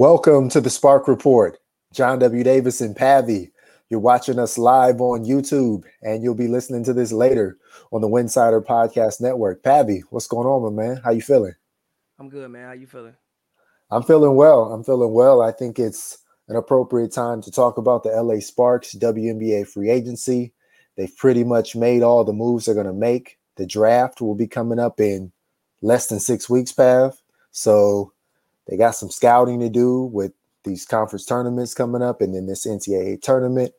Welcome to the Spark Report. John W. Davis and Pavy. You're watching us live on YouTube, and you'll be listening to this later on the Winsidr Podcast Network. Pavy, what's going on, my man? How you feeling? I'm good, man. How you feeling? I'm feeling well. I'm feeling well. I think it's an appropriate time to talk about the LA Sparks WNBA free agency. They've pretty much made all the moves they're going to make. The draft will be coming up in less than six weeks, Pav. So they got some scouting to do with these conference tournaments coming up and then this NCAA tournament.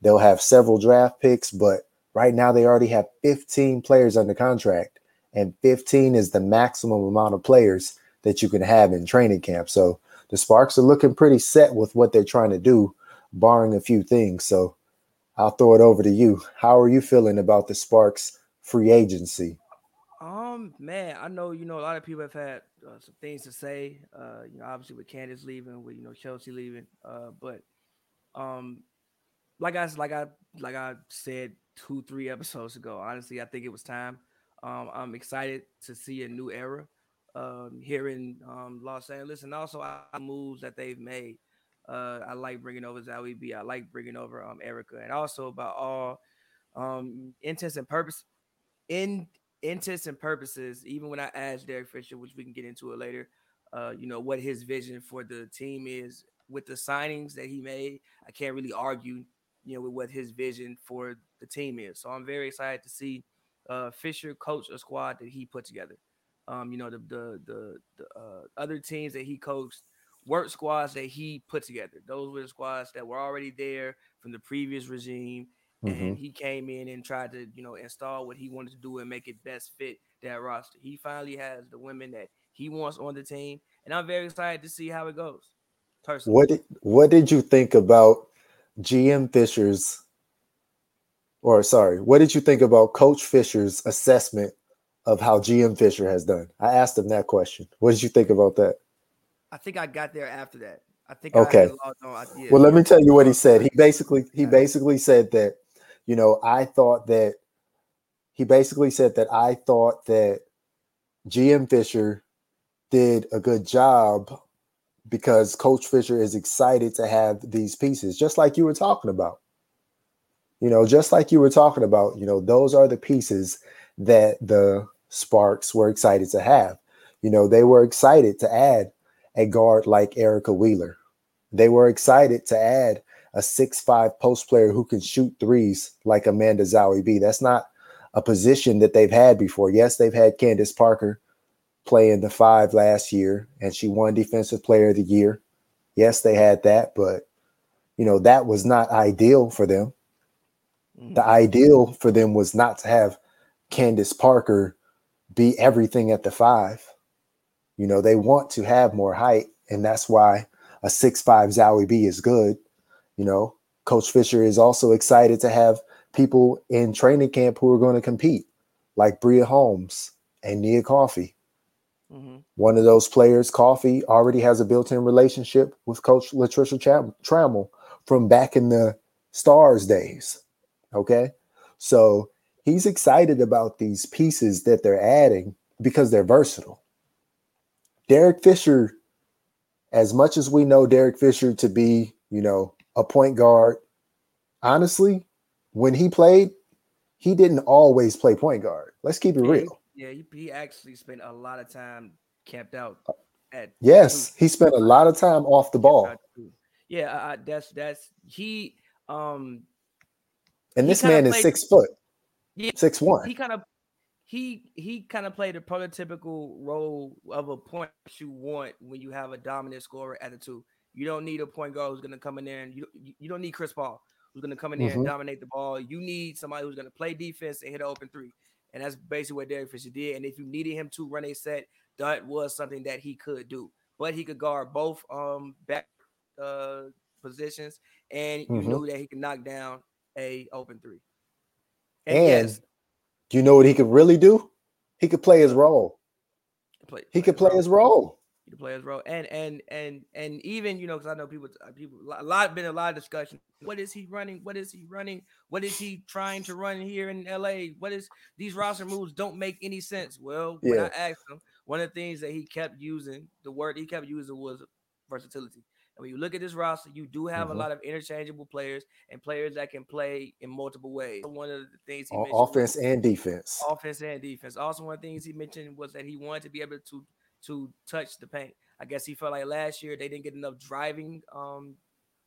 They'll have several draft picks, but right now they already have 15 players under contract, and 15 is the maximum amount of players that you can have in training camp. So the Sparks are looking pretty set with what they're trying to do, barring a few things. So I'll throw it over to you. How are you feeling about the Sparks free agency? Um, man, I know you know a lot of people have had uh, some things to say. Uh, you know, obviously with Candace leaving, with you know Chelsea leaving. Uh, but um, like I like I like I said two three episodes ago. Honestly, I think it was time. Um, I'm excited to see a new era um, here in um, Los Angeles, and also I moves that they've made. Uh, I like bringing over Zahui B. I like bringing over um, Erica, and also about all um, intents and purpose in intents and purposes. Even when I asked Derek Fisher, which we can get into it later, uh, you know what his vision for the team is with the signings that he made. I can't really argue, you know, with what his vision for the team is. So I'm very excited to see uh, Fisher coach a squad that he put together. Um, you know, the the the, the uh, other teams that he coached work squads that he put together. Those were the squads that were already there from the previous regime. Mm-hmm. And he came in and tried to, you know, install what he wanted to do and make it best fit that roster. He finally has the women that he wants on the team, and I'm very excited to see how it goes. Personally. What did what did you think about GM Fisher's or sorry, what did you think about Coach Fisher's assessment of how GM Fisher has done? I asked him that question. What did you think about that? I think I got there after that. I think okay. I. Well, let me tell you what he said. He basically he basically said that, you know, I thought that he basically said that I thought that GM Fisher did a good job because Coach Fisher is excited to have these pieces, just like you were talking about. You know, just like you were talking about, you know, those are the pieces that the Sparks were excited to have. You know, they were excited to add a guard like Erica Wheeler. They were excited to add a six-five post player who can shoot threes like Amanda Zahui B. That's not a position that they've had before. Yes, they've had Candace Parker play in the five last year, and she won Defensive Player of the Year. Yes, they had that, but you know that was not ideal for them. Mm. The ideal for them was not to have Candace Parker be everything at the five. You know, they want to have more height, and that's why a six-five Zahui B is good. You know, Coach Fisher is also excited to have people in training camp who are going to compete, like Bria Holmes and Nia Coffey. Mm-hmm. One of those players, Coffey, already has a built-in relationship with Coach Latricia Tram- Trammell from back in the Stars days. Okay, so he's excited about these pieces that they're adding because they're versatile. Derek Fisher, as much as we know Derek Fisher to be, you know, a point guard, honestly, when he played, he didn't always play point guard. Let's keep it real. Yeah, he, he actually spent a lot of time camped out at Yes, he spent a lot of time off the ball. Yeah, uh, that's that's he um and this man is six foot. Yeah, six one. He kind of he he kind of played a prototypical role of a point you want when you have a dominant scorer at the two. You don't need a point guard who's going to come in there and you you don't need Chris Paul who's going to come in there mm-hmm. and dominate the ball. You need somebody who's going to play defense and hit an open three. And that's basically what Derek Fisher did. And if you needed him to run a set, that was something that he could do. But he could guard both um back uh positions, and you mm-hmm. knew that he could knock down a open three. And, and yes, do you know what he could really do? He could play his role. Play, he could play his role. He could play his role, and and and and even you know, because I know people, uh, people, a lot been a lot of discussion. What is he running? What is he running? What is he trying to run here in LA? What is these roster moves don't make any sense? Well, yeah. when I asked him, one of the things that he kept using, the word he kept using was versatility. And when you look at this roster, you do have mm-hmm. a lot of interchangeable players and players that can play in multiple ways. One of the things he mentioned offense and defense. Offense and defense. Also, one of the things he mentioned was that he wanted to be able to to touch the paint. I guess he felt like last year they didn't get enough driving um,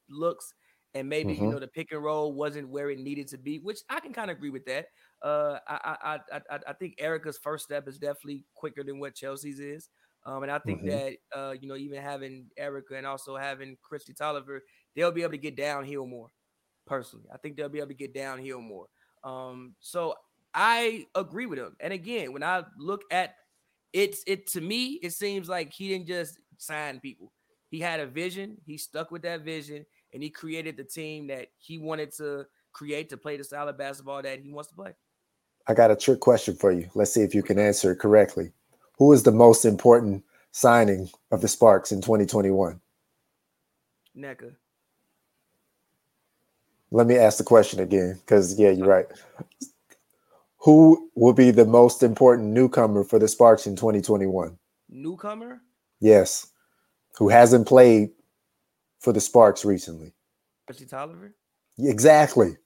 looks, and maybe mm-hmm. you know the pick and roll wasn't where it needed to be, which I can kind of agree with that. Uh, I, I I I think Erica's first step is definitely quicker than what Chelsea's is. Um, and I think mm-hmm. that uh, you know, even having Erica and also having Kristi Toliver, they'll be able to get downhill more. Personally, I think they'll be able to get downhill more. Um, so I agree with him. And again, when I look at it's it to me, it seems like he didn't just sign people. He had a vision. He stuck with that vision, and he created the team that he wanted to create to play the style of basketball that he wants to play. I got a trick question for you. Let's see if you can answer it correctly who is the most important signing of the Sparks in 2021? Nneka. Let me ask the question again, because yeah, you're right. Who will be the most important newcomer for the Sparks in 2021? Newcomer? Yes. Who hasn't played for the Sparks recently? Kristi Toliver? Exactly.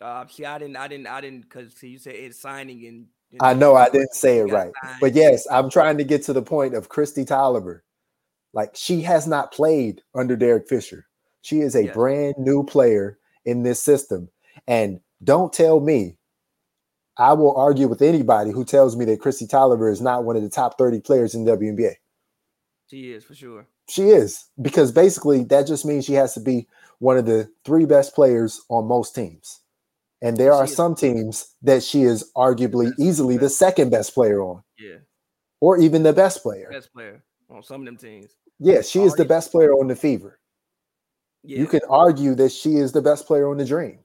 Uh, see, I didn't, I didn't, I didn't, because you said it's signing and I know I didn't say it right. But yes, I'm trying to get to the point of Kristi Toliver. Like she has not played under Derek Fisher. She is a yes. brand new player in this system. And don't tell me, I will argue with anybody who tells me that Kristi Toliver is not one of the top 30 players in WNBA. She is for sure. She is because basically that just means she has to be one of the three best players on most teams. And there are some teams that she is arguably easily the second best player on. Yeah. Or even the best player. Best player on some of them teams. Yeah, she is the best player on the Fever. Yeah. You can argue that she is the best player on the Dream.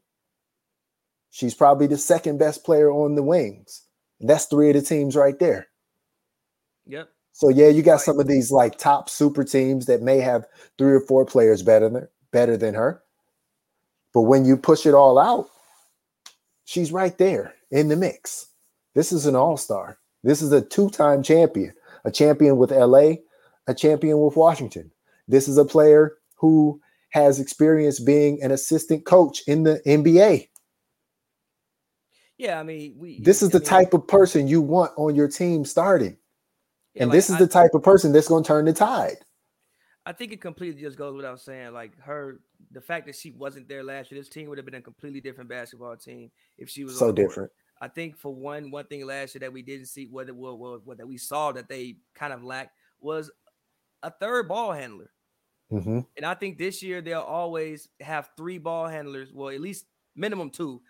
She's probably the second best player on the Wings. And that's three of the teams right there. Yep. So yeah, you got some of these like top super teams that may have three or four players better than better than her. But when you push it all out, she's right there in the mix. This is an all star. This is a two time champion, a champion with LA, a champion with Washington. This is a player who has experience being an assistant coach in the NBA. Yeah, I mean, we. This is I the mean, type of person you want on your team starting, yeah, and like, this is I, the type of person that's going to turn the tide. I think it completely just goes without saying. Like her, the fact that she wasn't there last year, this team would have been a completely different basketball team if she was so different. I think for one, one thing last year that we didn't see, what what, what, what that we saw that they kind of lacked was a third ball handler. Mm-hmm. And I think this year they'll always have three ball handlers. Well, at least minimum two.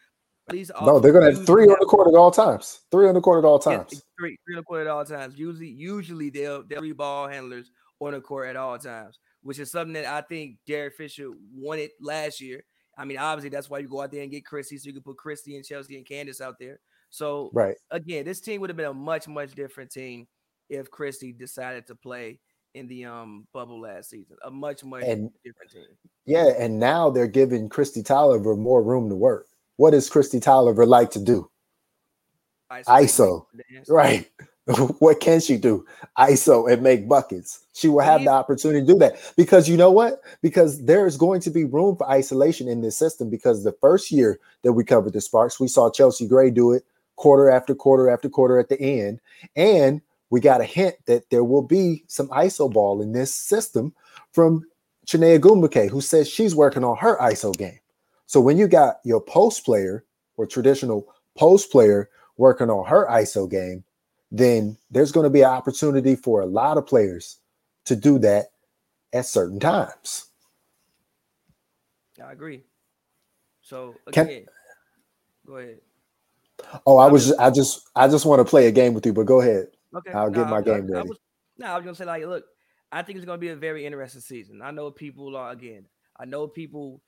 Least no, they're gonna have three on the court at all times. Three on the court at all times. Yeah, three, three on the court at all times. Usually, usually they'll they'll three ball handlers on the court at all times, which is something that I think Derek Fisher wanted last year. I mean, obviously that's why you go out there and get Kristi, so you can put Kristi and Chelsea and Candace out there. So right again, this team would have been a much much different team if Kristi decided to play in the um bubble last season. A much much and, different team. Yeah, and now they're giving Kristi Toliver more room to work. What does Kristi Toliver like to do? ISO, ISO. right? what can she do? ISO and make buckets. She will have the opportunity to do that because you know what? Because there's going to be room for isolation in this system. Because the first year that we covered the Sparks, we saw Chelsea Gray do it quarter after quarter after quarter at the end. And we got a hint that there will be some ISO ball in this system from Chiney Ogwumike, who says she's working on her ISO game. So when you got your post player or traditional post player working on her ISO game, then there's going to be an opportunity for a lot of players to do that at certain times. I agree. So again, Can, go ahead. Oh, I was just, I just I just want to play a game with you, but go ahead. Okay, I'll get my game ready. no, I was gonna say like, look, I think it's gonna be a very interesting season. I know people are again. I know people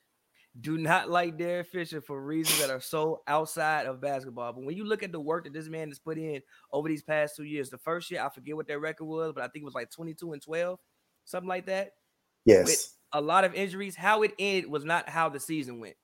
do not like Derek Fisher for reasons that are so outside of basketball. But when you look at the work that this man has put in over these past two years, the first year, I forget what their record was, but I think it was like 22 and 12, something like that. Yes. With a lot of injuries. How it ended was not how the season went.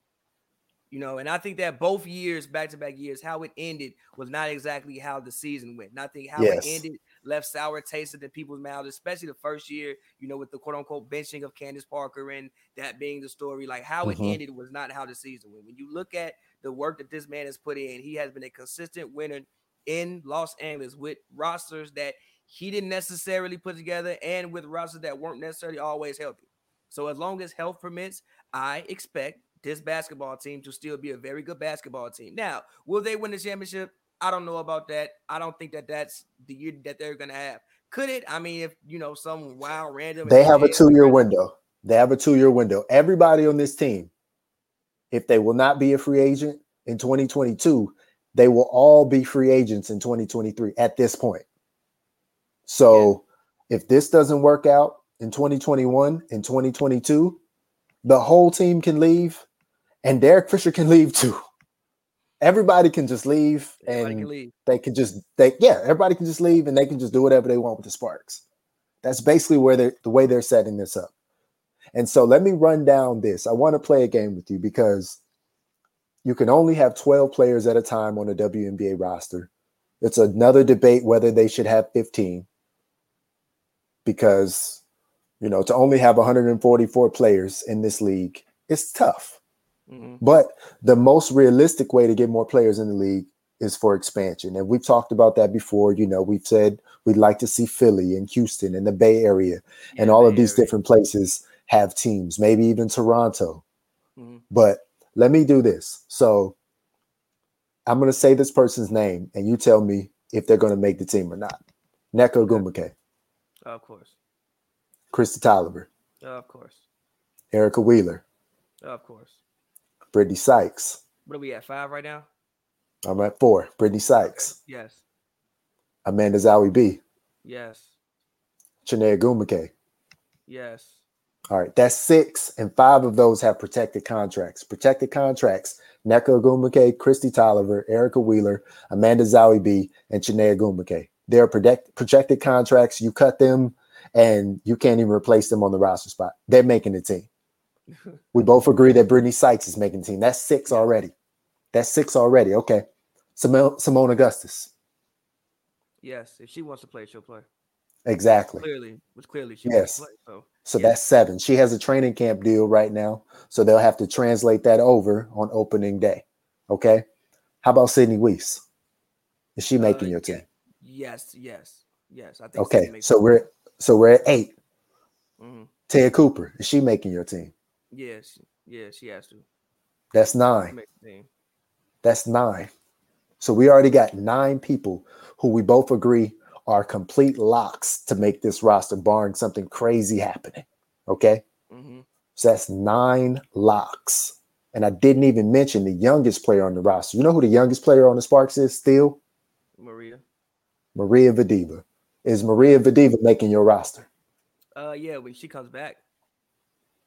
You know, and I think that both years, back to back years, how it ended was not exactly how the season went. And I think how yes. it ended left sour taste in people's mouths, especially the first year, you know, with the quote unquote benching of Candace Parker and that being the story. Like how mm-hmm. it ended was not how the season went. When you look at the work that this man has put in, he has been a consistent winner in Los Angeles with rosters that he didn't necessarily put together and with rosters that weren't necessarily always healthy. So as long as health permits, I expect this basketball team to still be a very good basketball team. Now, will they win the championship? I don't know about that. I don't think that that's the year that they're going to have. Could it? I mean, if you know some wild random, they have a two-year window. They have a two-year window. Everybody on this team, if they will not be a free agent in 2022, they will all be free agents in 2023 at this point. So, yeah. if this doesn't work out in 2021 and 2022, the whole team can leave and Derek Fisher can leave too. Everybody can just leave and can leave. they can just they yeah, everybody can just leave and they can just do whatever they want with the Sparks. That's basically where they the way they're setting this up. And so let me run down this. I want to play a game with you because you can only have 12 players at a time on a WNBA roster. It's another debate whether they should have 15 because you know to only have 144 players in this league it's tough Mm-hmm. But the most realistic way to get more players in the league is for expansion. And we've talked about that before. You know, we've said we'd like to see Philly and Houston and the Bay Area yeah, and all Bay of these Area. different places have teams, maybe even Toronto. Mm-hmm. But let me do this. So I'm going to say this person's name and you tell me if they're going to make the team or not. Nneka Ogwumike. Of course. Kristi Toliver. Of course. Erica Wheeler. Of course. Brittney Sykes. What are we at? Five right now? I'm at four. Brittney Sykes. Yes. Amanda Zahui B. Yes. Chiney Ogwumike. Yes. All right, that's six, and five of those have protected contracts. Protected contracts: Nneka Ogwumike, Kristi Toliver, Erica Wheeler, Amanda Zahui B, and Chiney Ogwumike. They're protect, projected contracts. You cut them, and you can't even replace them on the roster spot. They're making the team we both agree that Brittney Sykes is making the team. That's six already. That's six already. Okay. Simone, Seimone Augustus. Yes, if she wants to play, she'll play. Exactly. Clearly, which clearly she yes. Play, so so that's seven. She has a training camp deal right now, so they'll have to translate that over on opening day. Okay. How about Sydney Wiese? Is she making uh, your team? Yes, yes, yes. I think. Okay, so we're so we're at 8 mm-hmm. Te'a Cooper is she making your team? Yes, yeah, she has to. That's nine. That's nine. So we already got nine people who we both agree are complete locks to make this roster, barring something crazy happening. Okay. Mm-hmm. So that's nine locks. And I didn't even mention the youngest player on the roster. You know who the youngest player on the Sparks is still? Maria. Maria Vadeeva. Is Maria Vadeeva making your roster? Uh yeah, when she comes back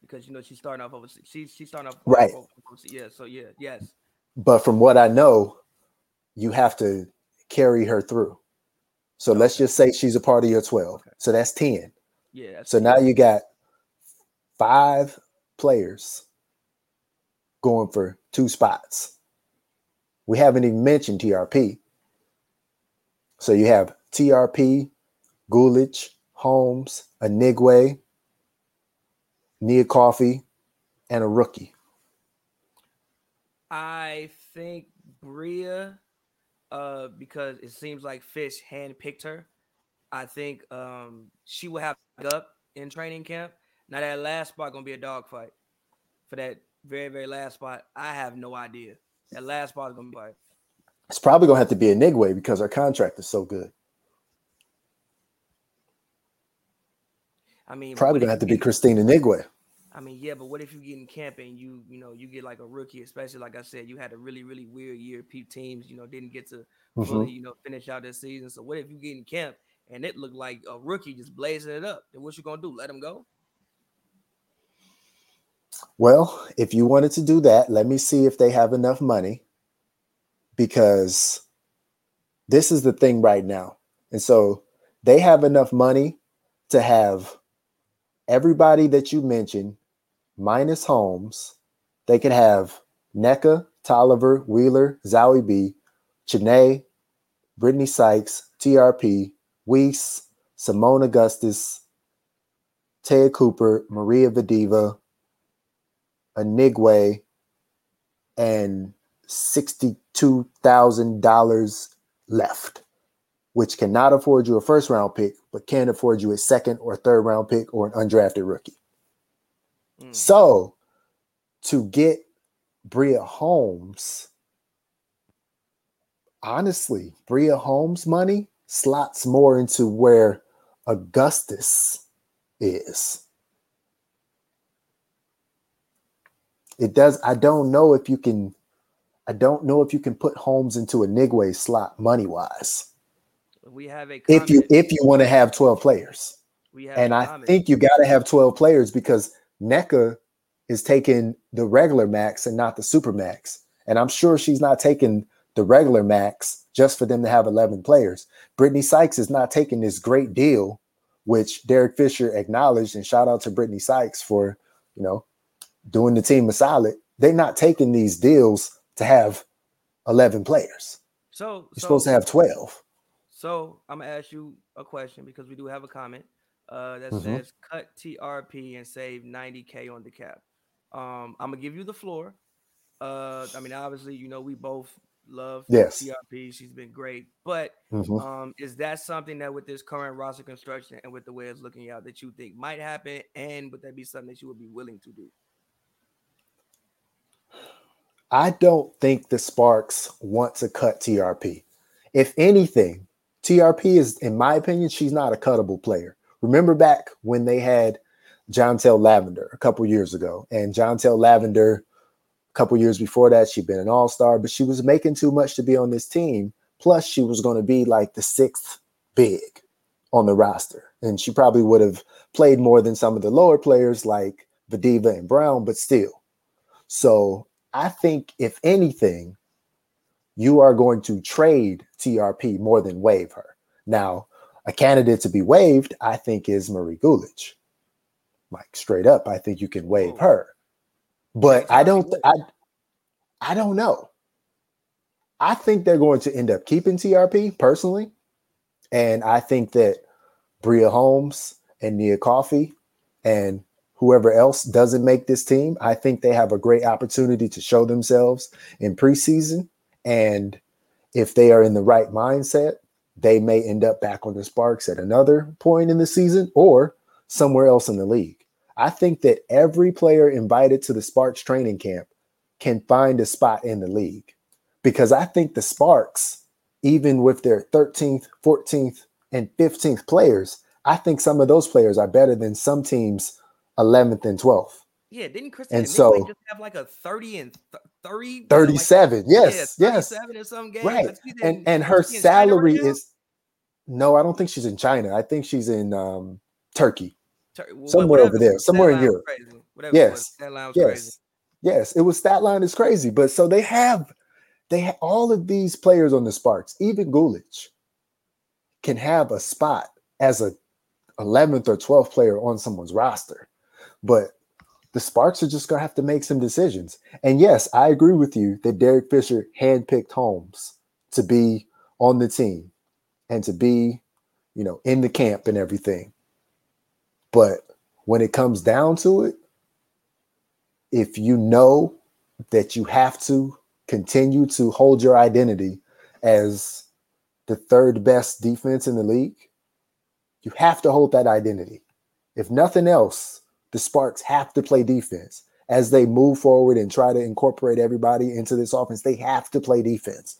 because you know she's starting off over. She's she's starting off right. Over, yeah. So yeah. Yes. But from what I know, you have to carry her through. So okay. let's just say she's a part of your twelve. Okay. So that's ten. Yeah. That's so 10. now you got five players going for two spots. We haven't even mentioned TRP. So you have TRP, Gulich, Holmes, Anigwe, Nia Coffey, and a rookie? I think Bria, uh, because it seems like Fish handpicked her. I think um, she will have up in training camp. Now that last spot gonna be a dogfight for that very very last spot. I have no idea. That last spot is gonna be fight. It's probably gonna have to be Anigwe because her contract is so good. I mean, probably gonna have to be Kristine Anigwe. I mean, yeah, but what if you get in camp and you, you know, you get like a rookie, especially like I said, you had a really, really weird year. Peep teams, you know, didn't get to mm-hmm. you know, finish out this season. So what if you get in camp and it looked like a rookie just blazing it up? Then what you gonna do? Let him go? Well, if you wanted to do that, let me see if they have enough money because this is the thing right now. And so they have enough money to have everybody that you mentioned, minus Holmes, they could have Nneka, Toliver, Wheeler, Zahui B, Chiney, Brittney Sykes, TRP, Weiss, Seimone Augustus, Te'a Cooper, Maria Vadeeva, Anigwe, and $62,000 left, which cannot afford you a first round pick, but can afford you a second or third round pick or an undrafted rookie. Mm. So to get Bria Holmes, honestly, Bria Holmes money slots more into where Augustus is. It does. I don't know if you can. I don't know if you can put Holmes into Anigwe slot money wise. We have a comment. if you if you want to have twelve players. We have and I think you got to have twelve players because Nneka is taking the regular max and not the super max, and I'm sure she's not taking the regular max just for them to have 11 players. Brittney Sykes is not taking this great deal, which Derek Fisher acknowledged, and shout out to Brittney Sykes for, you know, doing the team a solid. They're not taking these deals to have 11 players. So you're so, supposed to have 12. So I'm gonna ask you a question because we do have a comment uh, that mm-hmm. says cut TRP and save 90k on the cap. Um, I'm gonna give you the floor. Uh, I mean, obviously, you know, we both love yes. TRP. She's been great. But mm-hmm. um, is that something that with this current roster construction and with the way it's looking out that you think might happen? And would that be something that you would be willing to do? I don't think the Sparks want to cut TRP. If anything, TRP is, in my opinion, she's not a cuttable player. Remember back when they had Jantel Lavender a couple years ago, and Jantel Lavender a couple years before that, she'd been an all star, but she was making too much to be on this team. Plus, she was going to be like the sixth big on the roster. And she probably would have played more than some of the lower players like Vadeeva and Brown, but still. So I think, if anything, you are going to trade TRP more than waive her. Now, a candidate to be waived, I think, is Marie Gulich. Like straight up, I think you can waive oh. her. But I don't I I don't know. I think they're going to end up keeping TRP personally. And I think that Bria Holmes and Nia Coffey and whoever else doesn't make this team, I think they have a great opportunity to show themselves in preseason. And if they are in the right mindset, they may end up back on the Sparks at another point in the season or somewhere else in the league. I think that every player invited to the Sparks training camp can find a spot in the league because I think the Sparks, even with their 13th, 14th, and 15th players, I think some of those players are better than some teams 11th and 12th. Yeah, didn't Chris and so just have like a 30 and 30 37. Like, yes, yeah, 37 yes. In some games. Right. And and her salary is no, I don't think she's in China. I think she's in um, Turkey somewhere over there, somewhere in Europe. yes, yes, crazy. yes. It was stat line is crazy, but so they have they have all of these players on the Sparks. Even Gulich can have a spot as a 11th or 12th player on someone's roster, but the Sparks are just gonna have to make some decisions. And yes, I agree with you that Derek Fisher handpicked Holmes to be on the team and to be, you know, in the camp and everything. But when it comes down to it, if you know that you have to continue to hold your identity as the third best defense in the league, you have to hold that identity. If nothing else, the Sparks have to play defense as they move forward and try to incorporate everybody into this offense. They have to play defense.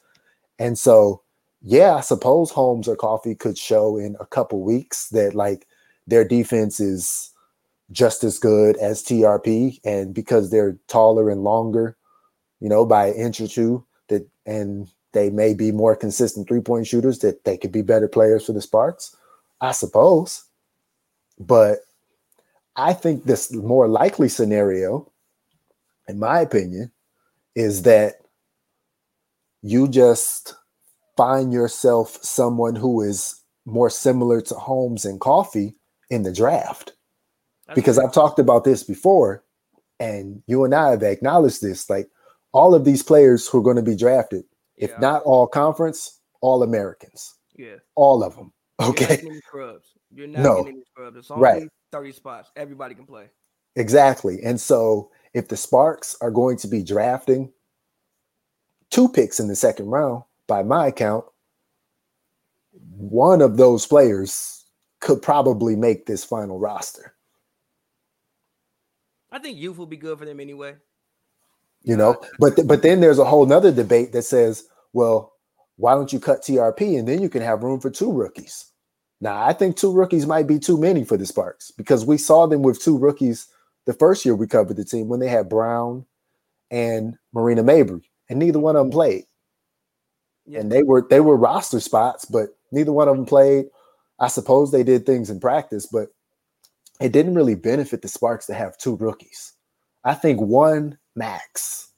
And so, yeah, I suppose Holmes or Coffey could show in a couple weeks that like their defense is just as good as TRP, and because they're taller and longer, you know, by an inch or two, that and they may be more consistent three point shooters, that they could be better players for the Sparks, I suppose. But I think this more likely scenario, in my opinion, is that you just find yourself someone who is more similar to Holmes and Coffey in the draft. That's because I've talked about this before, and you and I have acknowledged this. Like all of these players who are going to be drafted, if not all conference, all Americans. Yeah. All of them. Okay. You're not scrubs. You're not No. any scrubs. It's only Right. 30 spots. Everybody can play. Exactly. And so if the Sparks are going to be drafting two picks in the second round, by my account, one of those players could probably make this final roster. I think youth will be good for them anyway. You know, but th- but then there's a whole nother debate that says, well, why don't you cut TRP and then you can have room for two rookies? Now, I think two rookies might be too many for the Sparks because we saw them with two rookies the first year we covered the team when they had Brown and Marina Mabrey, and neither one of them played. Yeah. And they were they were roster spots, but neither one of them played. I suppose they did things in practice, but it didn't really benefit the Sparks to have two rookies. I think one max.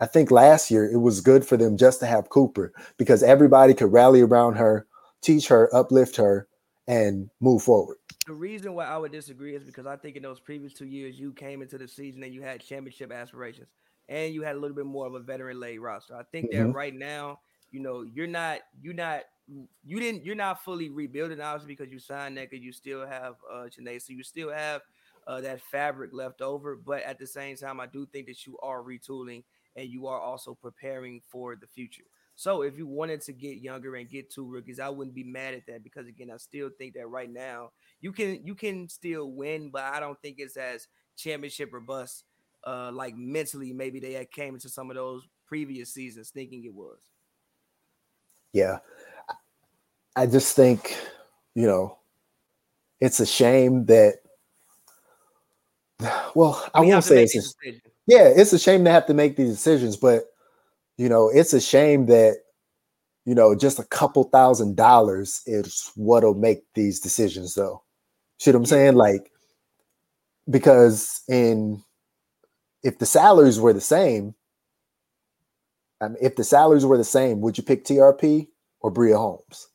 I think last year it was good for them just to have Cooper because everybody could rally around her, teach her, uplift her, and move forward. The reason why I would disagree is because I think in those previous two years you came into the season and you had championship aspirations and you had a little bit more of a veteran lay roster. I think that Mhm. right now, you know, you're not you're not you didn't you're not fully rebuilding obviously because you signed that you still have uh Janae, so you still have uh, that fabric left over. But at the same time, I do think that you are retooling and you are also preparing for the future. So if you wanted to get younger and get two rookies, I wouldn't be mad at that because again, I still think that right now you can you can still win, but I don't think it's as championship or bust. Uh, like mentally, maybe they had came into some of those previous seasons thinking it was. Yeah. I just think, you know, it's a shame that well, I have won't say it's a. yeah, it's a shame to have to make these decisions, but you know, it's a shame that you know, just a couple thousand dollars is what'll make these decisions though. See what I'm saying? Like because in if the salaries were the same, I mean, if the salaries were the same, would you pick TRP or Bria Holmes?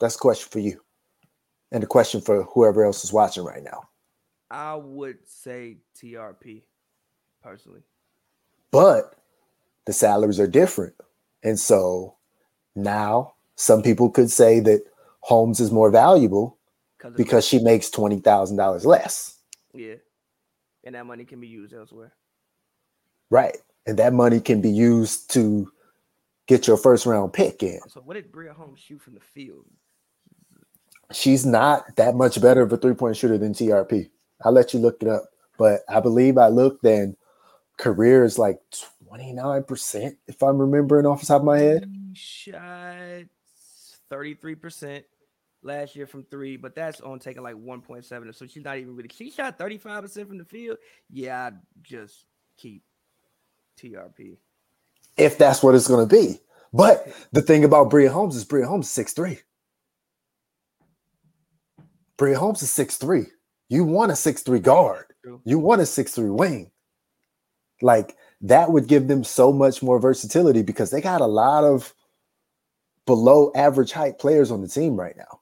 That's a question for you. And a question for whoever else is watching right now. I would say TRP personally. But the salaries are different. And so now some people could say that Holmes is more valuable Because she makes $20,000 less. yeah, and that money can be used elsewhere. Right. And that money can be used to get your first round pick in. So what did Bria Holmes shoot from the field? She's not that much better of a three point shooter than TRP. I'll let you look it up. But I believe I looked and career is like 29%, if I'm remembering off the top of my head. Shot 33% last year from three, but that's on taking like 1.7. So she's not even really. She shot 35% from the field. Yeah, I'd just keep TRP. If that's what it's going to be. But the thing about Bria Holmes is Bria Holmes is 6'3. Bria Holmes is 6'3. You want a six three guard. You want a six three wing. Like that would give them so much more versatility because they got a lot of below average height players on the team right now.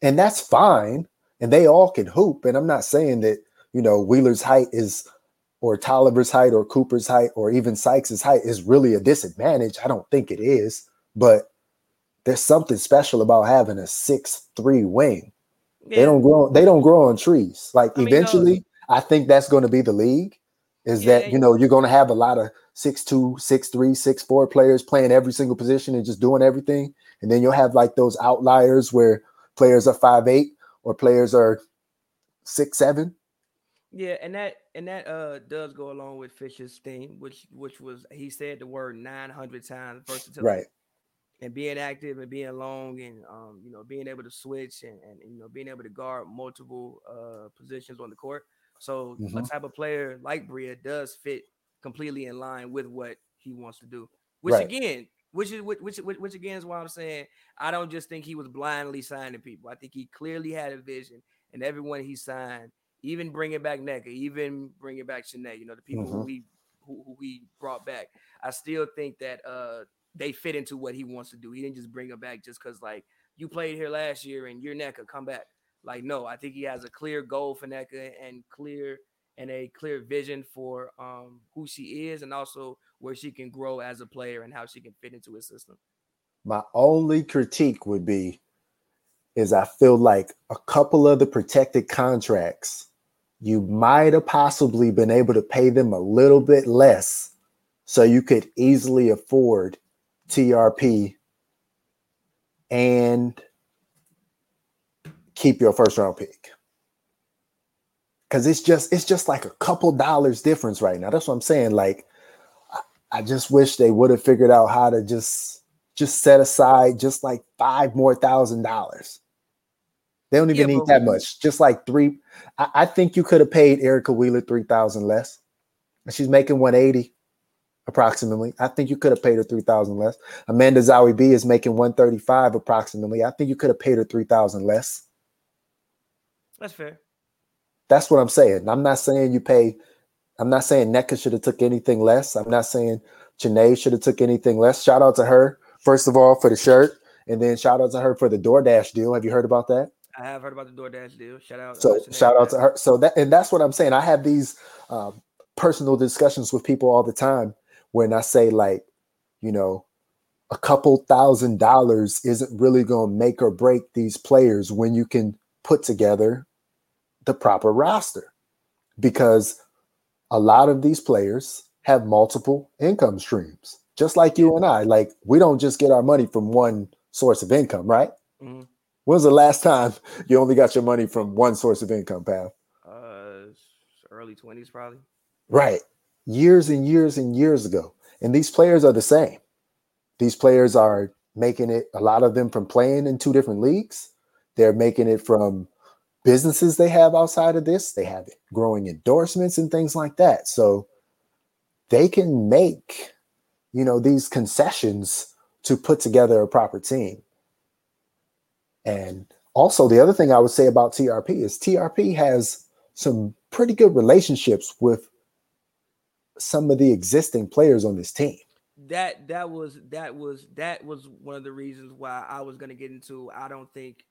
And that's fine. And they all can hoop. And I'm not saying that, you know, Wheeler's height is or Toliver's height or Cooper's height or even Sykes's height is really a disadvantage. I don't think it is, but there's something special about having a six three wing. They don't grow. They don't grow on trees. Like I mean, no. eventually, I think that's going to be the league. Is Yeah, that you know you're going to have a lot of six two, six three, six four players playing every single position and just doing everything, and then you'll have like those outliers where players are five eight or players are six seven. Yeah, and that and that uh does go along with Fisher's thing, which which was he said the word 900 times versatility. Right. And being active and being long and um, you know being able to switch and, and you know being able to guard multiple uh, positions on the court. So a Mhm. type of player like Bria does fit completely in line with what he wants to do. Which Right. again, which is which, which which again is why I'm saying I don't just think he was blindly signing people. I think he clearly had a vision, and everyone he signed, even bringing back Nneka, even bringing back Shanae, you know the people who Mhm. he who, who he brought back. I still think that uh they fit into what he wants to do. He didn't just bring them back just because like you played here last year and you're Nneka, come back. Like no, I think he has a clear goal for Nneka and clear and a clear vision for um who she is and also where she can grow as a player and how she can fit into his system. My only critique would be is I feel like a couple of the protected contracts, you might have possibly been able to pay them a little bit less so you could easily afford TRP and keep your first round pick. Cause it's just it's just like a couple dollars difference right now. That's what I'm saying. Like I, just wish they would have figured out how to just just set aside just like five more thousand dollars. They don't even yeah, need that much. Just like three. I, I think you could have paid Erica Wheeler three thousand less. She's making 180 approximately. I think you could have paid her 3000 less. Amanda Zahui B is making 135 approximately. I think you could have paid her 3000 less. That's fair. That's what I'm saying. I'm not saying you pay I'm not saying Nneka should have took anything less. I'm not saying Chiney should have took anything less. Shout out to her first of all for the shirt and then shout out to her for the DoorDash deal. Have you heard about that? I have heard about the DoorDash deal. Shout out. So shout out to her. So that and that's what I'm saying. I have these um, personal discussions with people all the time when I say like, you know, a couple thousand dollars isn't really going to make or break these players when you can put together the proper roster. Because a lot of these players have multiple income streams just like you and I. Like we don't just get our money from one source of income right? Mm-hmm. when's the last time you only got your money from one source of income pal? Uh early 20s probably. Right years and years and years ago. And these players are the same. These players are making it, a lot of them from playing in two different leagues. They're making it from businesses they have outside of this. They have growing endorsements and things like that. So they can make, you know, these concessions to put together a proper team. And also, the other thing I would say about TRP is TRP has some pretty good relationships with some of the existing players on this team. That that was that was that was one of the reasons why I was going to get into. I don't think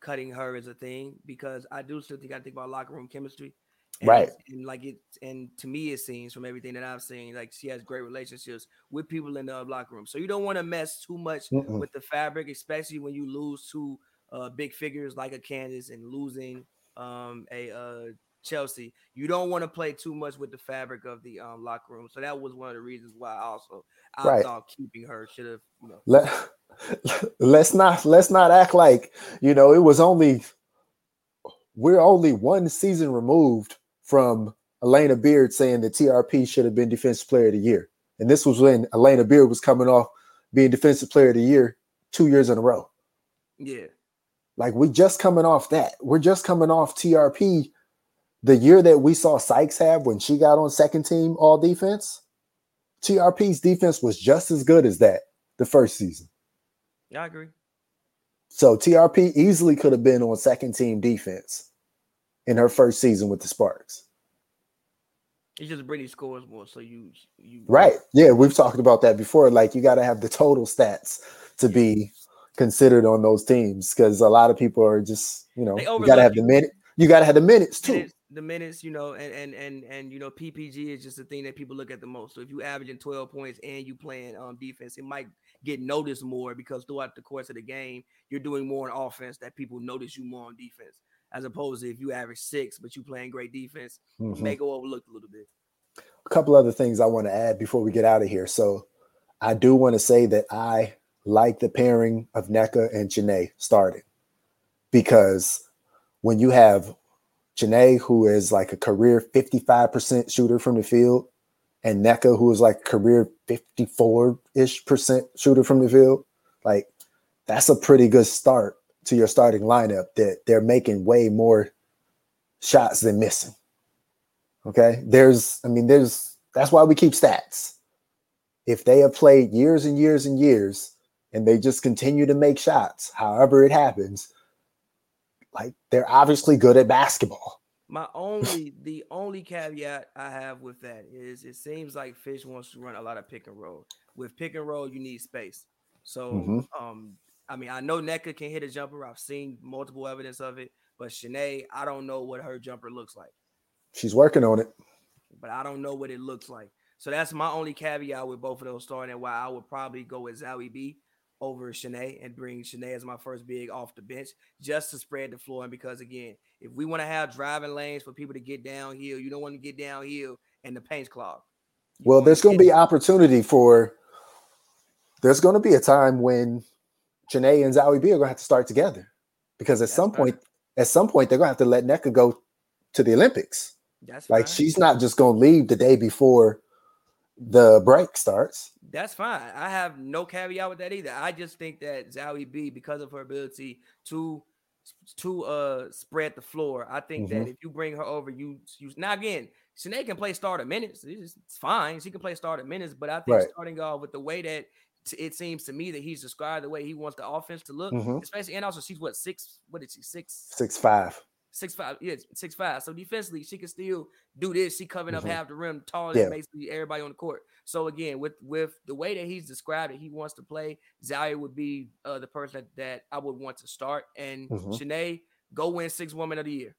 cutting her is a thing because I do still think I think about locker room chemistry. And, right. And like it, and to me, it seems from everything that I've seen, like she has great relationships with people in the locker room. So you don't want to mess too much Mm-mm. with the fabric, especially when you lose two uh, big figures like a Candace and losing um, a uh, Chelsea. You don't want to play too much with the fabric of the um, locker room. So that was one of the reasons why also I right. thought keeping her should have, you know. Let, let's not let's not act like, you know, it was only we're only one season removed from Alana Beard saying that TRP should have been defensive player of the year. And this was when Alana Beard was coming off being defensive player of the year two years in a row. Yeah. Like we just coming off that. We're just coming off TRP the year that we saw Sykes have when she got on second team all defense, TRP's defense was just as good as that the first season. Yeah, I agree. So TRP easily could have been on second team defense in her first season with the Sparks. It's just Brittney scores more, so you you right. Yeah, we've talked about that before. Like you got to have the total stats to be considered on those teams because a lot of people are just you know you got to have the minute. You got to have the minutes too. Minutes the minutes, you know, and and and and you know, PPG is just the thing that people look at the most. So if you averaging 12 points and you playing um defense, it might get noticed more because throughout the course of the game, you're doing more on offense that people notice you more on defense. As opposed to if you average six, but you playing great defense, mm-hmm. may go overlooked a little bit. A couple other things I want to add before we get out of here. So I do want to say that I like the pairing of Nneka and Chiney starting because when you have Chiney, who is like a career 55% shooter from the field, and Nneka, who is like career 54-ish percent shooter from the field. Like that's a pretty good start to your starting lineup that they're making way more shots than missing. Okay. There's, I mean, there's that's why we keep stats. If they have played years and years and years and they just continue to make shots, however it happens, like they're obviously good at basketball. My only the only caveat I have with that is it seems like Fish wants to run a lot of pick and roll. With pick and roll, you need space. So mm-hmm. um I mean I know Nneka can hit a jumper. I've seen multiple evidence of it, but Chiney, I don't know what her jumper looks like. She's working on it. But I don't know what it looks like. So that's my only caveat with both of those starting and why I would probably go with Zahui B over Chiney and bring Chiney as my first big off the bench just to spread the floor. And because again, if we want to have driving lanes for people to get downhill, you don't want to get downhill and the paint's clogged. You well, there's going to be opportunity for. There's going to be a time when Chiney and Zahui B are going to have to start together because at That's some point, at some point, they're going to have to let Nneka go to the Olympics. That's like she's not just going to leave the day before the break starts. That's fine. I have no caveat with that either. I just think that Zahui B, because of her ability to to uh spread the floor, I think mm-hmm. that if you bring her over, you you now again, Chiney can play starter minutes. It's, it's fine. She can play starter minutes, but I think right. starting off with the way that it seems to me that he's described the way he wants the offense to look, mm-hmm. especially and also she's what six? What is she? Six? Six five. Six five, yeah, six five. So defensively, she can still do this. She covering mm-hmm. up half the rim, taller yeah. than basically everybody on the court. So again, with with the way that he's described it, he wants to play. Zaya would be uh, the person that, that I would want to start, and mm-hmm. Chiney go win six woman of the year.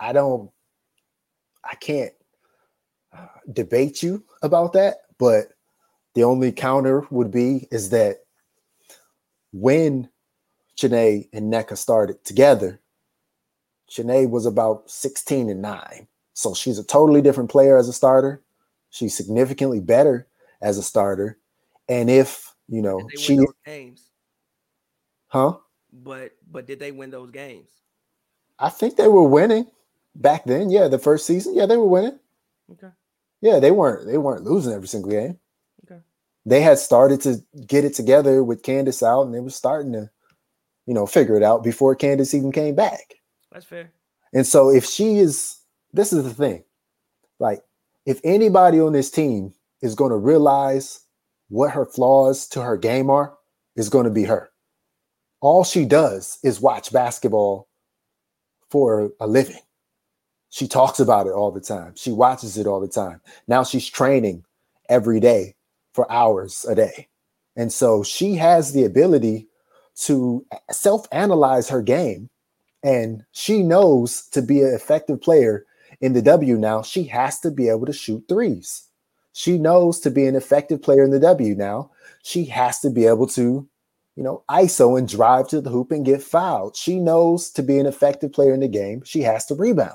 I don't, I can't uh, debate you about that, but the only counter would be is that when Chiney and Nneka started together, Chiney was about 16 and 9. So she's a totally different player as a starter. She's significantly better as a starter. And if, you know, she games. Huh? But but did they win those games? I think they were winning back then. Yeah, the first season. Yeah, they were winning. Okay. Yeah, they weren't they weren't losing every single game. Okay. They had started to get it together with Candace out and they were starting to you know, figure it out before Candace even came back. That's fair. And so if she is, this is the thing, like if anybody on this team is going to realize what her flaws to her game are, is going to be her. All she does is watch basketball for a living. She talks about it all the time. She watches it all the time. Now she's training every day for hours a day. And so she has the ability to self analyze her game. And she knows to be an effective player in the W now, she has to be able to shoot threes. She knows to be an effective player in the W now, she has to be able to, you know, ISO and drive to the hoop and get fouled. She knows to be an effective player in the game, she has to rebound.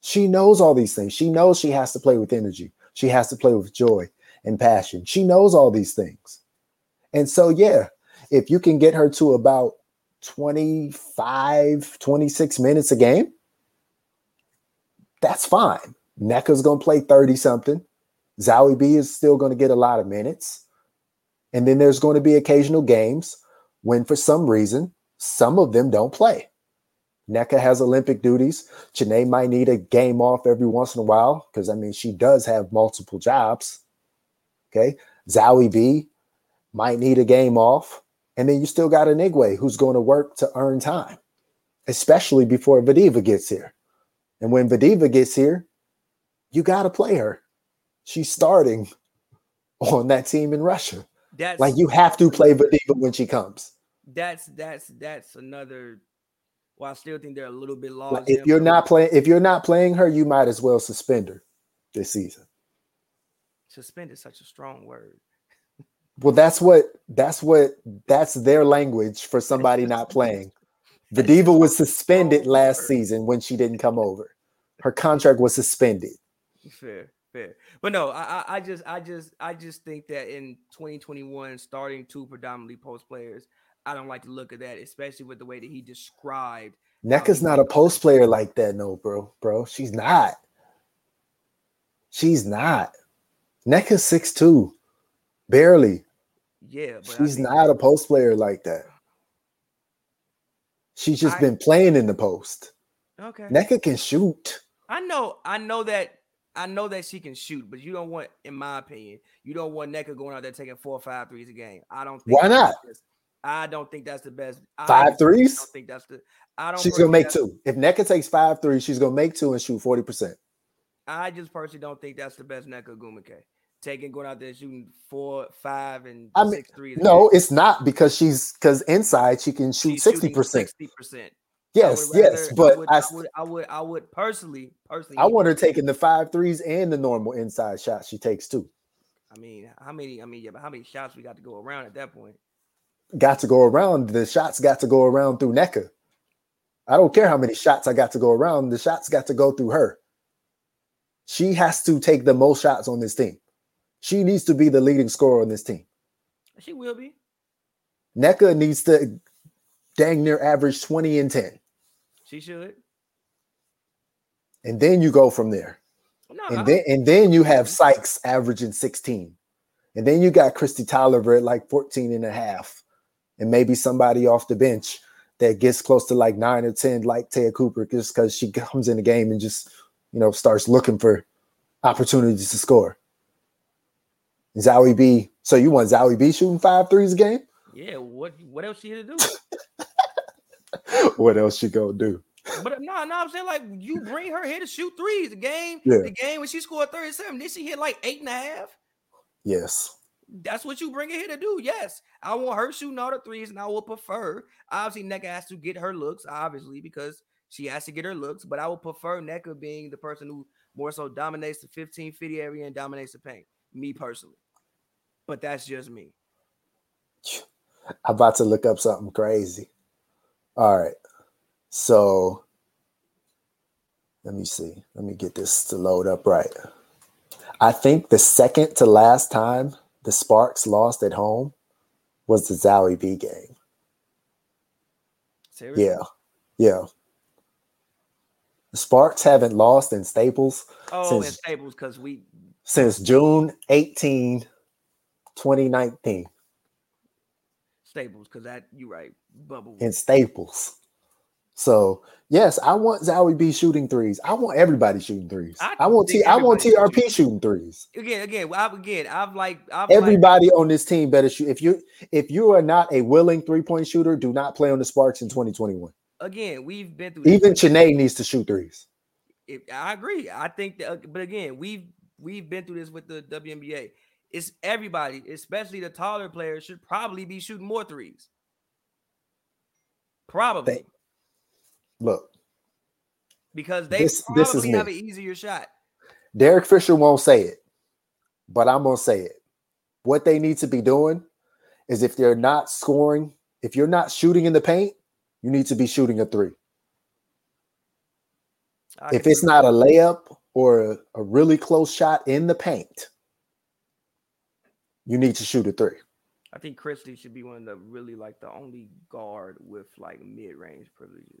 She knows all these things. She knows she has to play with energy. She has to play with joy and passion. She knows all these things. And so, yeah, if you can get her to about 25, 26 minutes a game, that's fine. Nneka's going to play 30 something. Zahui B is still going to get a lot of minutes. And then there's going to be occasional games when, for some reason, some of them don't play. Nneka has Olympic duties. Chiney might need a game off every once in a while because, I mean, she does have multiple jobs. Okay. Zahui B might need a game off. And then you still got Anigwe who's going to work to earn time, especially before Vadeeva gets here. And when Vadeeva gets here, you got to play her. She's starting on that team in Russia. That's like you have to play Vadeeva when she comes. That's that's that's another. Well, I still think they're a little bit lost. Like if you're not playing, if you're not playing her, you might as well suspend her this season. Suspend is such a strong word. Well, that's what that's what that's their language for somebody not playing. Vadeeva was suspended last season when she didn't come over. Her contract was suspended. Fair, fair. But no, I, I just I just I just think that in 2021, starting two predominantly post players, I don't like to look at that, especially with the way that he described. Nneka's not a post player like that, no, bro. Bro, she's not. She's not. Nneka's six two, barely. Yeah, but she's not a post player like that. She's just I, been playing in the post. Okay. Nneka can shoot. I know, I know that I know that she can shoot, but you don't want, in my opinion, you don't want Nneka going out there taking four or five threes a game. I don't think why not. I don't think that's the best. Five I threes? I don't think that's the I don't She's gonna make two. If Nneka takes five threes, she's gonna make two and shoot 40%. I just personally don't think that's the best Nneka Ogwumike taking going out there shooting four, five, and I mean, six threes. No, it's not because she's because inside she can shoot sixty percent. Sixty percent. Yes, rather, yes, but I would, I, I would, I would, I would personally, personally, I want her taking the five threes and the normal inside shot she takes too. I mean, how many? I mean, yeah, but how many shots we got to go around at that point? Got to go around. The shots got to go around through Nneka. I don't care how many shots I got to go around. The shots got to go through her. She has to take the most shots on this team. She needs to be the leading scorer on this team. She will be. Nneka needs to dang near average 20 and 10. She should. And then you go from there. No, and then and then you have mm-hmm. Sykes averaging 16. And then you got Kristi Toliver at like 14 and a half. And maybe somebody off the bench that gets close to like nine or 10, like Te'a Cooper, just because she comes in the game and just, you know, starts looking for opportunities to score. Zahui B. So you want Zahui B shooting five threes a game? Yeah. What what else she here to do? what else she gonna do? But no, no, I'm saying like you bring her here to shoot threes. The game, yeah. the game when she scored 37, did she hit like eight and a half? Yes. That's what you bring her here to do. Yes. I want her shooting all the threes, and I will prefer. Obviously, Nneka has to get her looks, obviously, because she has to get her looks, but I would prefer Nneka being the person who more so dominates the 15 feet area and dominates the paint. Me personally. But that's just me. I'm about to look up something crazy. All right. So let me see. Let me get this to load up right. I think the second to last time the Sparks lost at home was the Zahui B game. Seriously? Yeah. Yeah. The Sparks haven't lost in Staples. Oh, since, in Staples because we since June 18, 2019. Staples, because that you right, bubble in Staples. So yes, I want Zahui B shooting threes. I want everybody shooting threes. I, I want T. I want TRP shooting. shooting threes. Again, again, I, again. I've like I've everybody like, on this team better shoot. If you if you are not a willing three point shooter, do not play on the Sparks in 2021. Again, we've been through. Even Chiney needs to shoot threes. If, I agree. I think that, uh, but again, we've we've been through this with the WNBA it's everybody, especially the taller players, should probably be shooting more threes. Probably. They, look. Because they this, probably this is have me. an easier shot. Derek Fisher won't say it, but I'm gonna say it. What they need to be doing is if they're not scoring, if you're not shooting in the paint, you need to be shooting a three. I if it's not a layup or a, a really close shot in the paint, you need to shoot a three. I think Kristi should be one of the really like the only guard with like mid range privileges.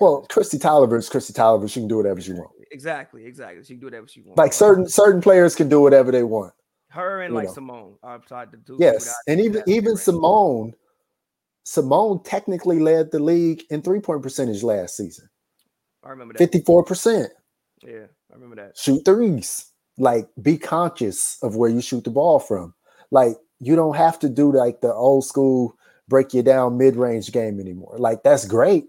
Well, Kristi Toliver is Kristi Toliver. She can do whatever she wants. Exactly, exactly. She can do whatever she wants. Like certain certain players can do whatever they want. Her and like know. Seimone outside the two. Yes, and even even Seimone, Seimone technically led the league in three point percentage last season. I remember that. Fifty four percent. Yeah, I remember that. Shoot threes like be conscious of where you shoot the ball from. Like you don't have to do like the old school break you down mid-range game anymore. Like that's great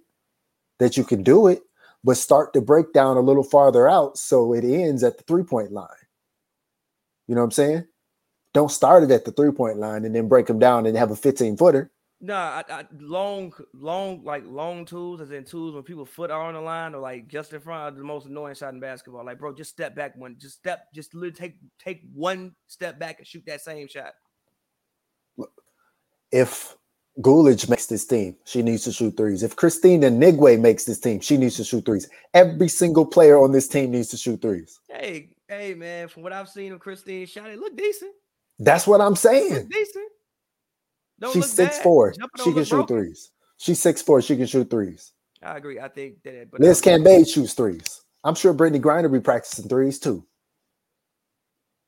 that you can do it, but start the breakdown a little farther out so it ends at the three-point line. You know what I'm saying? Don't start it at the three-point line and then break them down and have a 15 footer. Nah, I, I, long, long, like long tools, as in tools when people foot are on the line or like just in front of the most annoying shot in basketball. Like, bro, just step back one, just step, just literally take take one step back and shoot that same shot. If Gulich makes this team, she needs to shoot threes. If Kristine Anigwe makes this team, she needs to shoot threes. Every single player on this team needs to shoot threes. Hey, hey, man, from what I've seen of Kristine shot, it look decent. That's what I'm saying. decent. Don't She's six bad. four. She can shoot broken. threes. She's six four. She can shoot threes. I agree. I think that. But Liz Cambage shoots threes. I'm sure Brittney Griner be practicing threes too.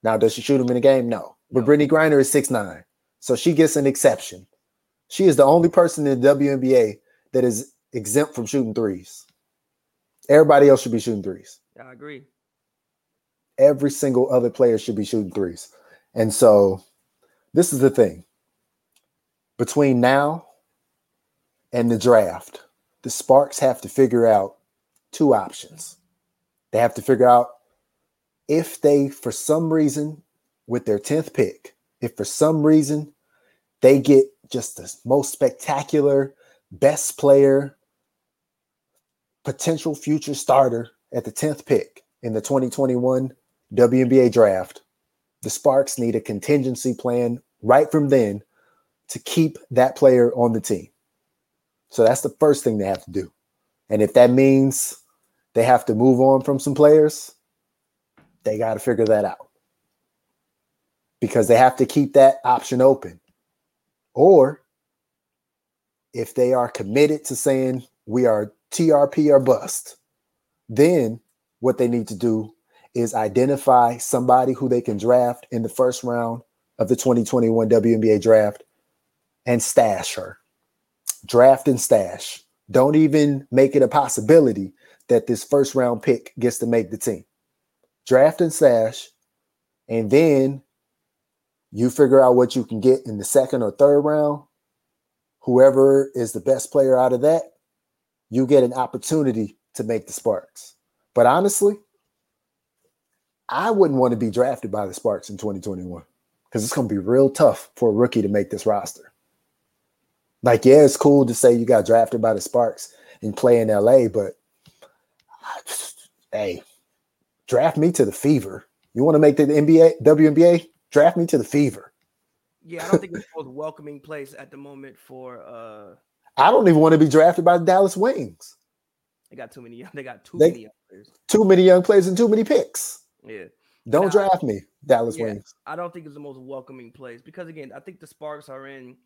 Now, does she shoot them in the game? No. But no. Brittney Griner is six nine, so she gets an exception. She is the only person in the WNBA that is exempt from shooting threes. Everybody else should be shooting threes. I agree. Every single other player should be shooting threes. And so this is the thing between now and the draft, the Sparks have to figure out two options. They have to figure out if they, for some reason, with their 10th pick, if for some reason they get just the most spectacular, best player, potential future starter at the 10th pick in the 2021 WNBA draft, the Sparks need a contingency plan right from then to keep that player on the team. So that's the first thing they have to do. And if that means they have to move on from some players, they got to figure that out because they have to keep that option open. Or if they are committed to saying we are TRP or bust, then what they need to do is identify somebody who they can draft in the first round of the 2021 WNBA draft and stash her. Draft and stash. Don't even make it a possibility that this first round pick gets to make the team. Draft and stash, and then you figure out what you can get in the second or third round. Whoever is the best player out of that, you get an opportunity to make the Sparks. But honestly, I wouldn't want to be drafted by the Sparks in 2021 because it's going to be real tough for a rookie to make this roster. Like, yeah, it's cool to say you got drafted by the Sparks and play in LA, but hey, draft me to the fever. You want to make the NBA, WNBA? Draft me to the fever. Yeah, I don't think it's the most welcoming place at the moment for. uh I don't even want to be drafted by the Dallas Wings. They got too many. They got too they, many young players. Too many young players and too many picks. Yeah. Don't draft me, Dallas yeah, Wings. I don't think it's the most welcoming place because again, I think the Sparks are in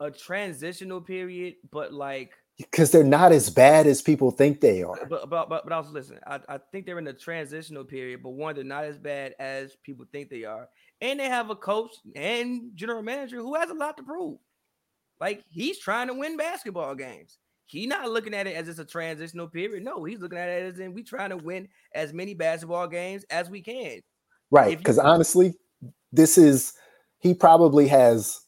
a transitional period, but like because they're not as bad as people think they are. But but but, but I was listening. I, I think they're in a transitional period, but one, they're not as bad as people think they are, and they have a coach and general manager who has a lot to prove. Like he's trying to win basketball games. He's not looking at it as it's a transitional period. No, he's looking at it as in we trying to win as many basketball games as we can. Right. Because honestly, this is he probably has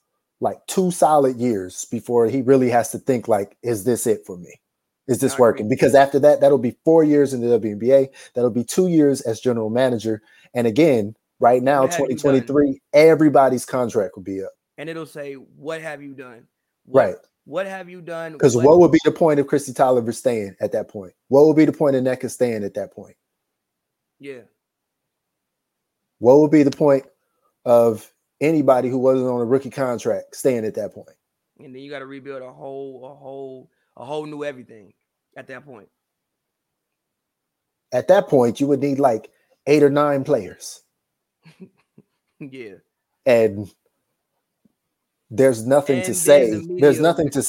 like two solid years before he really has to think like, is this it for me? Is this working? Because after that, that'll be four years in the WNBA. That'll be two years as general manager. And again, right now, 2023, everybody's contract will be up. And it'll say, What have you done? What, right. What have you done? Because what, what would be the point of Kristi Toliver staying at that point? What would be the point of Nneka staying at that point? Yeah. What would be the point of anybody who wasn't on a rookie contract staying at that point. And then you got to rebuild a whole, a whole, a whole new everything at that point. At that point, you would need like eight or nine players. yeah. And there's nothing and to say. The there's nothing to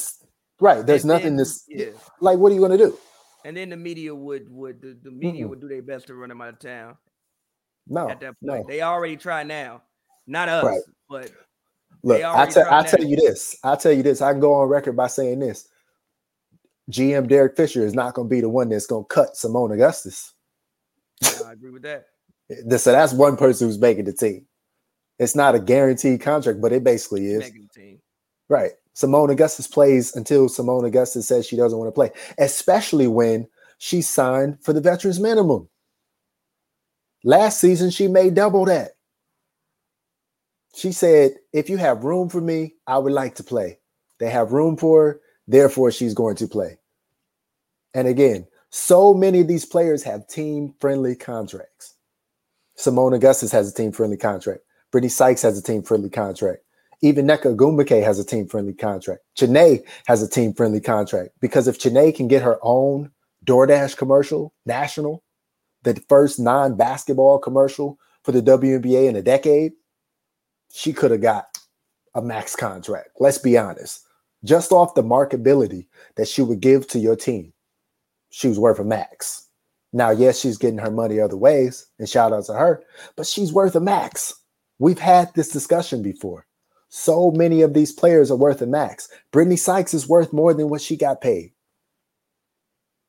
right. There's nothing then, to yeah. like. What are you going to do? And then the media would would the, the media mm-hmm. would do their best to run them out of town. No, at that point, no. they already try now. Not us, right. but look, I tell I tell you this. I tell you this. I can go on record by saying this. GM Derek Fisher is not going to be the one that's going to cut Seimone Augustus. I agree with that. so that's one person who's making the team. It's not a guaranteed contract, but it basically is. Right. Seimone Augustus plays until Seimone Augustus says she doesn't want to play, especially when she signed for the veterans minimum. Last season, she made double that. She said, if you have room for me, I would like to play. They have room for her, therefore she's going to play. And again, so many of these players have team friendly contracts. Seimone Augustus has a team friendly contract. Brittney Sykes has a team friendly contract. Even Nneka Ogwumike has a team friendly contract. Chiney has a team friendly contract because if Chiney can get her own DoorDash commercial, national, the first non basketball commercial for the WNBA in a decade, she could have got a max contract. Let's be honest. Just off the markability that she would give to your team, she was worth a max. Now, yes, she's getting her money other ways, and shout out to her, but she's worth a max. We've had this discussion before. So many of these players are worth a max. Brittney Sykes is worth more than what she got paid.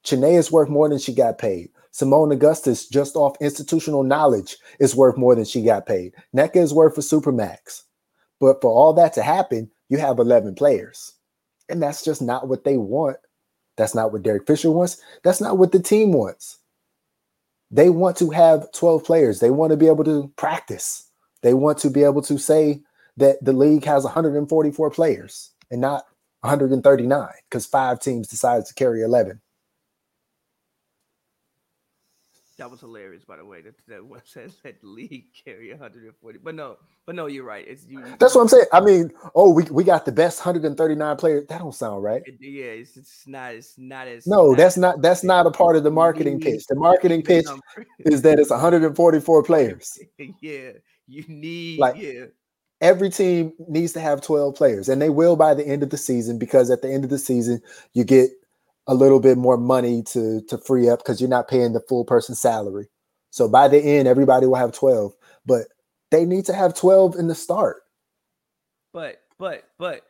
Chiney is worth more than she got paid. Seimone Augustus, just off institutional knowledge, is worth more than she got paid. Nneka is worth a supermax. But for all that to happen, you have 11 players. And that's just not what they want. That's not what Derek Fisher wants. That's not what the team wants. They want to have 12 players. They want to be able to practice. They want to be able to say that the league has 144 players and not 139 because five teams decided to carry 11. That was hilarious, by the way. That that one says that the league carry 140. But no, but no, you're right. It's you. That's what I'm saying. I mean, oh, we, we got the best 139 players. That don't sound right. It, yeah, it's, it's not. It's not as. No, not that's not. That's not a part of the marketing pitch. The marketing pitch is that it's 144 players. yeah, you need Like, yeah. Every team needs to have 12 players, and they will by the end of the season because at the end of the season you get a little bit more money to to free up because you're not paying the full person salary. So by the end, everybody will have 12, but they need to have 12 in the start. But but but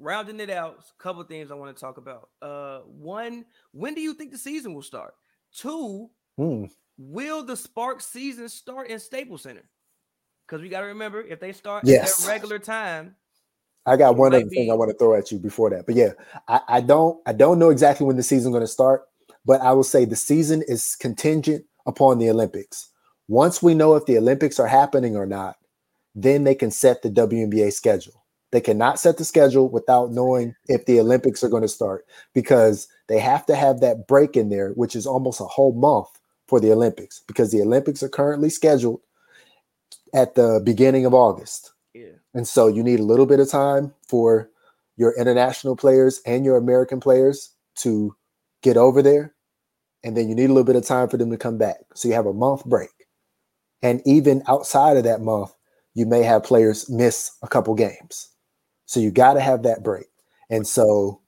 rounding it out, a couple of things I want to talk about. Uh, one, when do you think the season will start? Two, Hmm. will the Spark season start in Staples Center? Because we got to remember, if they start Yes. at their regular time, I got one other thing I want to throw at you before that. But yeah, I, I don't I don't know exactly when the season's going to start, but I will say the season is contingent upon the Olympics. Once we know if the Olympics are happening or not, then they can set the WNBA schedule. They cannot set the schedule without knowing if the Olympics are going to start because they have to have that break in there, which is almost a whole month for the Olympics because the Olympics are currently scheduled at the beginning of August. And so you need a little bit of time for your international players and your American players to get over there. And then you need a little bit of time for them to come back. So you have a month break. And even outside of that month, you may have players miss a couple games. So you got to have that break. And so,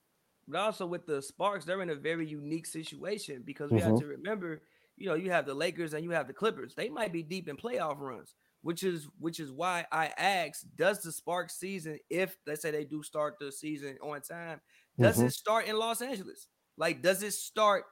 but also with the Sparks, they're in a very unique situation because we have Mhm. to remember, you know, you have the Lakers and you have the Clippers. They might be deep in playoff runs, which is which is why I asked, does the Sparks season, if let's say they do start the season on time, does Mhm. it start in Los Angeles? Like, does it start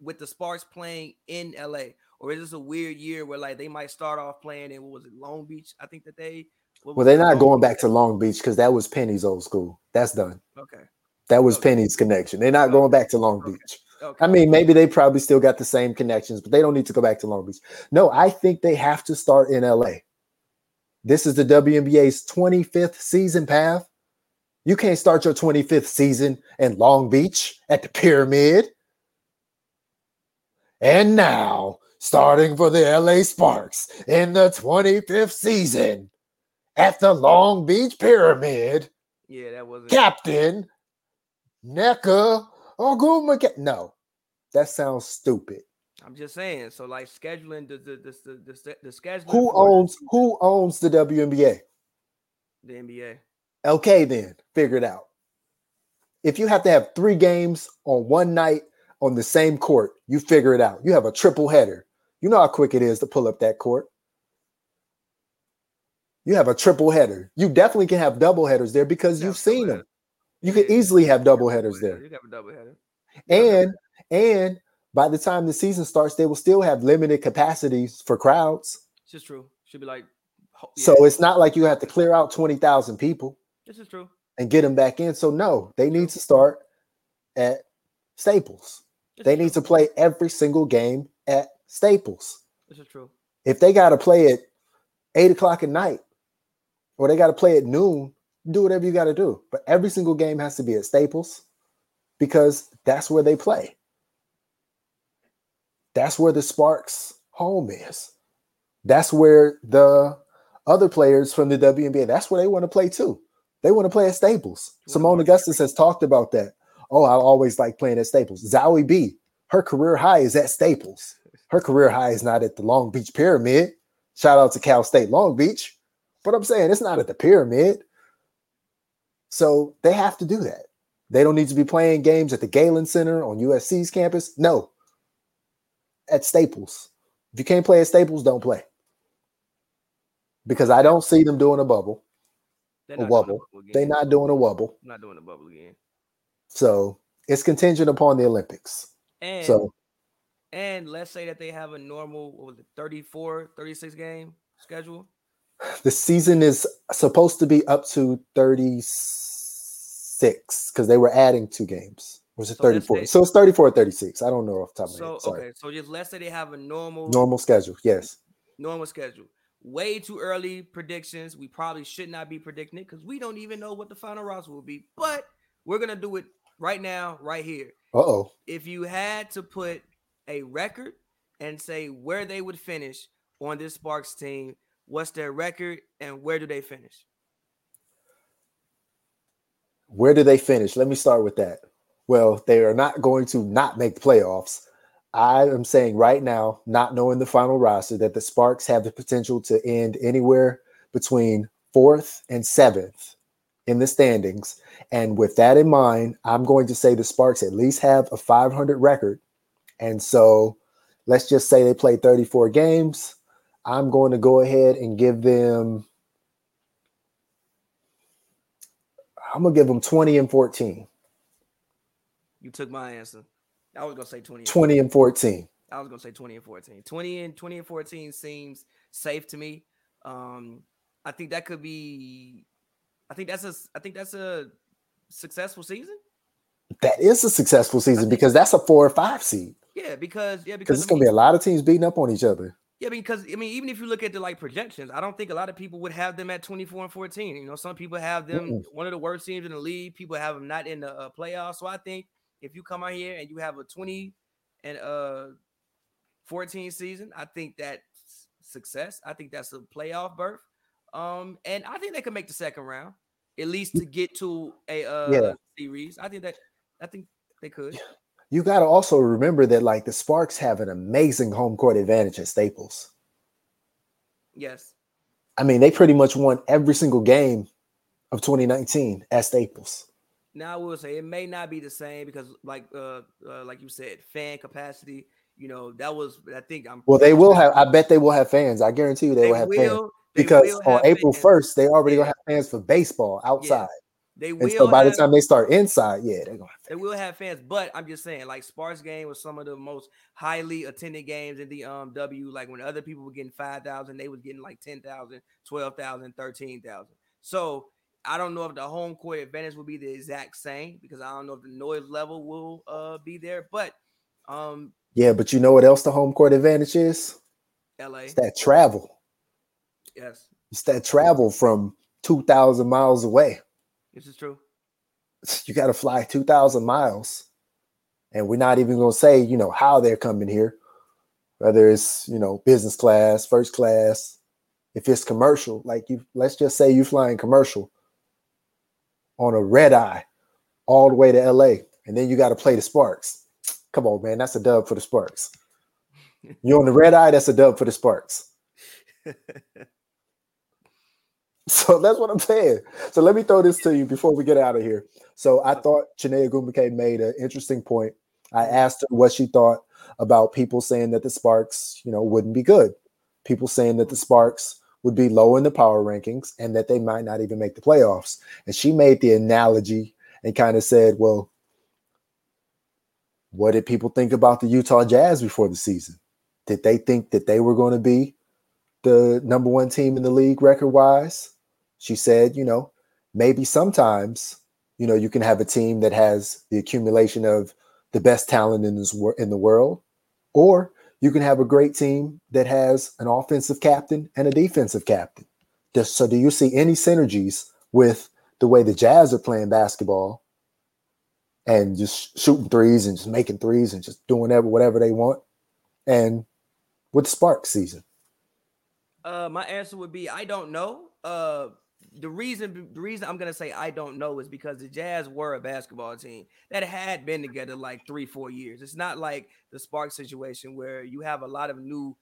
with the Sparks playing in LA? Or is this a weird year where like they might start off playing in what was it, Long Beach? I think that they well, they're not Long going Beach? back to Long Beach because that was Penny's old school. That's done. Okay. That was Okay. Penny's connection. They're not going back to Long Okay. Beach. Okay. I mean, maybe they probably still got the same connections, but they don't need to go back to Long Beach. No, I think they have to start in LA. This is the WNBA's 25th season path. You can't start your 25th season in Long Beach at the Pyramid. And now, starting for the LA Sparks in the 25th season at the Long Beach Pyramid, yeah, that wasn't Captain Nneka Ogwumike. No, that sounds stupid. I'm just saying. So like scheduling the the the the, the, the scheduling Who owns who owns the WNBA? the NBA? Okay, then figure it out. If you have to have three games on one night on the same court, you figure it out. You have a triple header. You know how quick it is to pull up that court. You have a triple header. You definitely can have double headers there because Yeah, you've seen them. You Yeah, easily have double headers there. You got a double header. And and by the time the season starts, they will still have limited capacities for crowds. It's just true. Should be like. yeah, So it's not like you have to clear out 20,000 people this is true. and get them back in. So no, they need to start at Staples. This They need true. to play every single game at Staples. This is true. If they got to play at eight o'clock at night or they got to play at noon, do whatever you got to do. But every single game has to be at Staples because that's where they play. That's where the Sparks home is. That's where the other players from the WNBA, that's where they want to play too. They want to play at Staples. Seimone Augustus has talked about that. Oh, I always like playing at Staples. Zahui B, her career high is at Staples. Her career high is not at the Long Beach Pyramid. Shout out to Cal State Long Beach. But I'm saying it's not at the pyramid. So they have to do that. They don't need to be playing games at the Galen Center on USC's campus. No. At Staples. If you can't play at Staples, don't play. Because I don't see them doing a bubble. They're A wobble. bubble. They're not doing a wobble. not doing the bubble again. So it's contingent upon the Olympics. And So and let's say that they have a normal what was it 34, 36 game schedule. The season is supposed to be up to 36 because they were adding two games. Was it So 34? say- So it's 34 or 36. I don't know off the top of my So head. Sorry. okay, so just let's say they have a normal Normal schedule. Yes. normal schedule. Way too early predictions. We probably should not be predicting it because we don't even know what the final roster will be. But we're gonna do it right now, right here. Uh oh. If you had to put a record and say where they would finish on this Sparks team. What's their record and where do they finish? Where do they finish? Let me start with that. Well, they are not going to not make playoffs. I am saying right now, not knowing the final roster, that the Sparks have the potential to end anywhere between fourth and seventh in the standings. And with that in mind, I'm going to say the Sparks at least have a 500 record. And so let's just say they play 34 games. I'm going to go ahead and give them, I'm going to give them 20 and 14. You took my answer. I was going to say 20. 20 and 14. I was going to say 20 and 14. 20 and 20 and 14 seems safe to me. Um, I think that could be I think that's a I think that's a successful season. That is a successful season because that's a four or five seed. Yeah, because yeah, because it's I mean, gonna be a lot of teams beating up on each other. Yeah, because I mean, even if you look at the like projections, I don't think a lot of people would have them at 24 and 14. You know, some people have them mm one of the worst teams in the league. People have them not in the uh, playoffs. So I think if you come out here and you have a 20 and uh 14 season, I think that's success. I think that's a playoff berth. Um, and I think they could make the second round at least to get to a uh yeah. series. I think that I think they could. You got to also remember that like the Sparks have an amazing home court advantage at Staples. Yes. I mean, they pretty much won every single game of 2019 at Staples. Now I will say it may not be the same because, like, uh, uh like you said, fan capacity. You know, that was I think I'm. Well, they will have. I bet they will have fans. I guarantee you they, they will have will, fans because on April first they already yeah. gonna have fans for baseball outside. They will. And so by have, the time they start inside, yeah, they're gonna. They will have fans, but I'm just saying, like Sparks game was some of the most highly attended games in the um W. Like when other people were getting five thousand, they was getting like 10,000, 12,000, 13,000. So I don't know if the home court advantage will be the exact same because I don't know if the noise level will uh be there, but um yeah, but you know what else the home court advantage is? LA. It's that travel. Yes. It's that travel from 2,000 miles away. This is true. You got to fly 2,000 miles. And we're not even going to say, you know, how they're coming here, whether it's, you know, business class, first class, if it's commercial, like you, let's just say you're flying commercial on a red eye all the way to LA, and then you got to play the Sparks. Come on, man, that's a dub for the Sparks. you on the red eye, that's a dub for the Sparks. So that's what I'm saying. So let me throw this to you before we get out of here. So I thought Chiney Ogwumike made an interesting point. I asked her what she thought about people saying that the Sparks, you know, wouldn't be good. People saying that the mm-hmm. Sparks would be low in the power rankings and that they might not even make the playoffs. And she made the analogy and kind of said, well, what did people think about the Utah Jazz before the season? Did they think that they were going to be the number one team in the league record wise? She said, you know, maybe sometimes, you know, you can have a team that has the accumulation of the best talent in this in the world, or you can have a great team that has an offensive captain and a defensive captain. So, do you see any synergies with the way the Jazz are playing basketball and just shooting threes and just making threes and just doing whatever whatever they want, and with Spark season? Uh, my answer would be I don't know. Uh, the reason the reason I'm gonna say I don't know is because the Jazz were a basketball team that had been together like three, four years. It's not like the Spark situation where you have a lot of new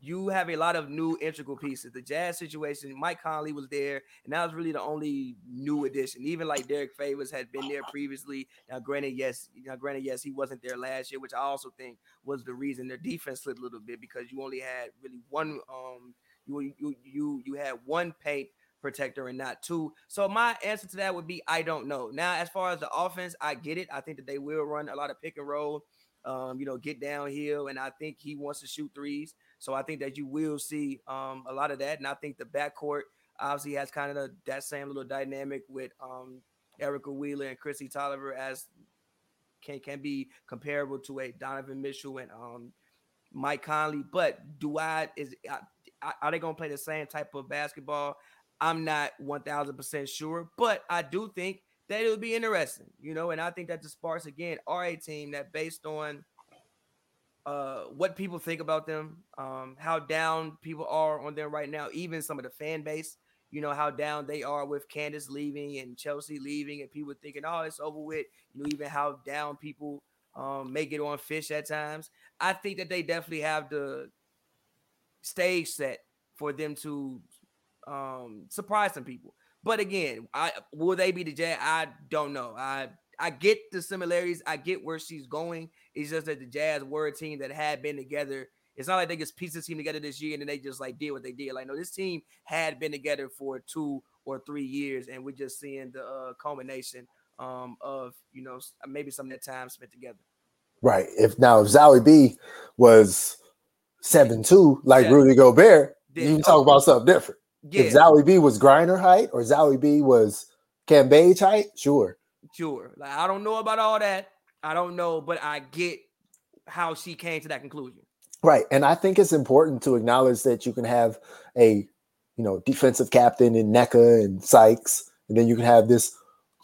you have a lot of new integral pieces. The Jazz situation, Mike Conley was there, and that was really the only new addition. Even like Derrick Favors had been there previously. Now, granted, yes, now granted, yes, he wasn't there last year, which I also think was the reason their defense slipped a little bit because you only had really one um you you you you had one paint protector and not two. So my answer to that would be I don't know. Now, as far as the offense, I get it. I think that they will run a lot of pick and roll, um, you know, get downhill, and I think he wants to shoot threes. So I think that you will see um, a lot of that. And I think the backcourt obviously has kind of that same little dynamic with um, Erica Wheeler and Kristi Toliver as can can be comparable to a Donovan Mitchell and um, Mike Conley. But do I is are they going to play the same type of basketball? I'm not 1000% sure, but I do think that it would be interesting, you know, and I think that the Sparks again are a team that based on uh, what people think about them, um, how down people are on them right now, even some of the fan base. You know how down they are with Candace leaving and Chelsea leaving, and people thinking, "Oh, it's over with." You know, even how down people um, make it on Fish at times. I think that they definitely have the stage set for them to um, surprise some people. But again, I will they be the Jazz? I don't know. I I get the similarities. I get where she's going. It's just that the Jazz were a team that had been together. It's not like they just pieced the team together this year and then they just like did what they did. Like no, this team had been together for two or three years, and we're just seeing the uh, culmination um, of you know maybe some of that time spent together. Right. If now if Zahui B was seven two like yeah. Rudy Gobert, then, you can talk about something different. Yeah. If Zahui B was Griner height or Zahui B was Cam Cambage height, sure. Sure. Like I don't know about all that. I don't know, but I get how she came to that conclusion. Right. And I think it's important to acknowledge that you can have a, you know, defensive captain in Nneka and Sykes, and then you can have this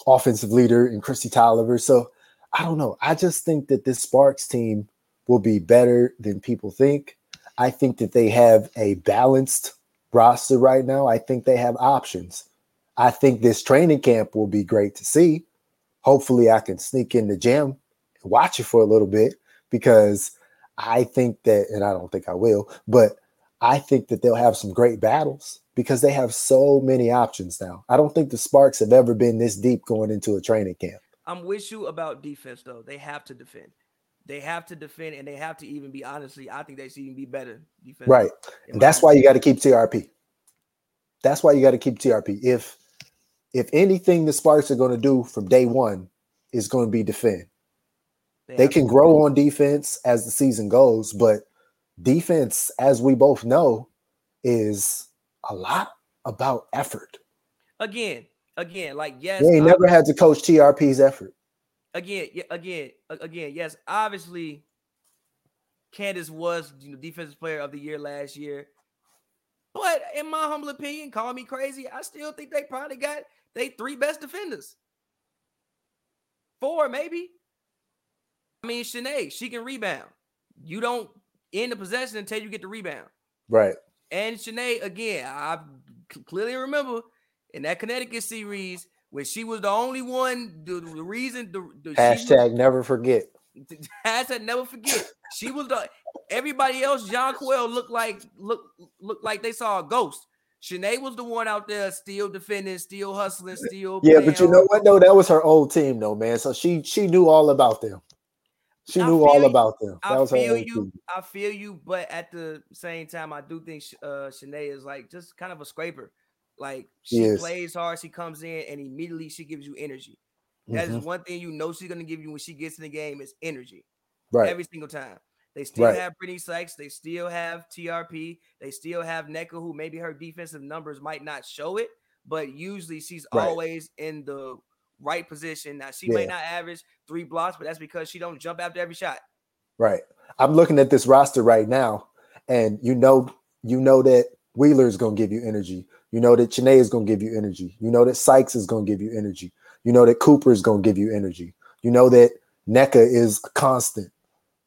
offensive leader in Kristi Toliver. So I don't know. I just think that this Sparks team will be better than people think. I think that they have a balanced roster right now. I think they have options. I think this training camp will be great to see. Hopefully, I can sneak in the gym and watch it for a little bit because I think that, and I don't think I will, but I think that they'll have some great battles because they have so many options now. I don't think the Sparks have ever been this deep going into a training camp. I'm with you about defense, though. They have to defend. They have to defend, and they have to even be honestly. I think they should even be better defense. Right, and that's why you got to keep TRP. That's why you got to keep TRP. If if anything the Sparks are going to do from day one is going to be defend. They, they can grow on defense as the season goes, but defense, as we both know, is a lot about effort. Again, again, like yes, they never had to coach TRP's effort. Again, yeah, again, again, yes. Obviously, Candace was you know defensive player of the year last year. But in my humble opinion, call me crazy, I still think they probably got they three best defenders. Four, maybe. I mean, Chiney, she can rebound. You don't end the possession until you get the rebound. Right. And Chiney, again, I clearly remember in that Connecticut series when she was the only one, the, the reason the, the hashtag was, never forget. Hashtag never forget. She was the everybody else, Jonquel looked like look looked like they saw a ghost. Chiney was the one out there still defending, still hustling, still. Yeah, but you know what? No, that was her old team, though, man. So she she knew all about them. She knew all you, about them. That I feel you. Team. I feel you, but at the same time, I do think uh Chiney is like just kind of a scraper. Like she plays hard, she comes in, and immediately she gives you energy. That mm-hmm. is one thing you know she's gonna give you when she gets in the game is energy. Right. Every single time. They still right. have Brittney Sykes. They still have TRP. They still have Nneka, who maybe her defensive numbers might not show it, but usually she's right. always in the right position. Now she yeah. may not average three blocks, but that's because she don't jump after every shot. Right. I'm looking at this roster right now, and you know, you know that Wheeler is gonna give you energy. You know that Chiney is gonna give you energy. You know that Sykes is gonna give you energy. You know that Cooper is gonna give you energy. You know that Nneka is a constant.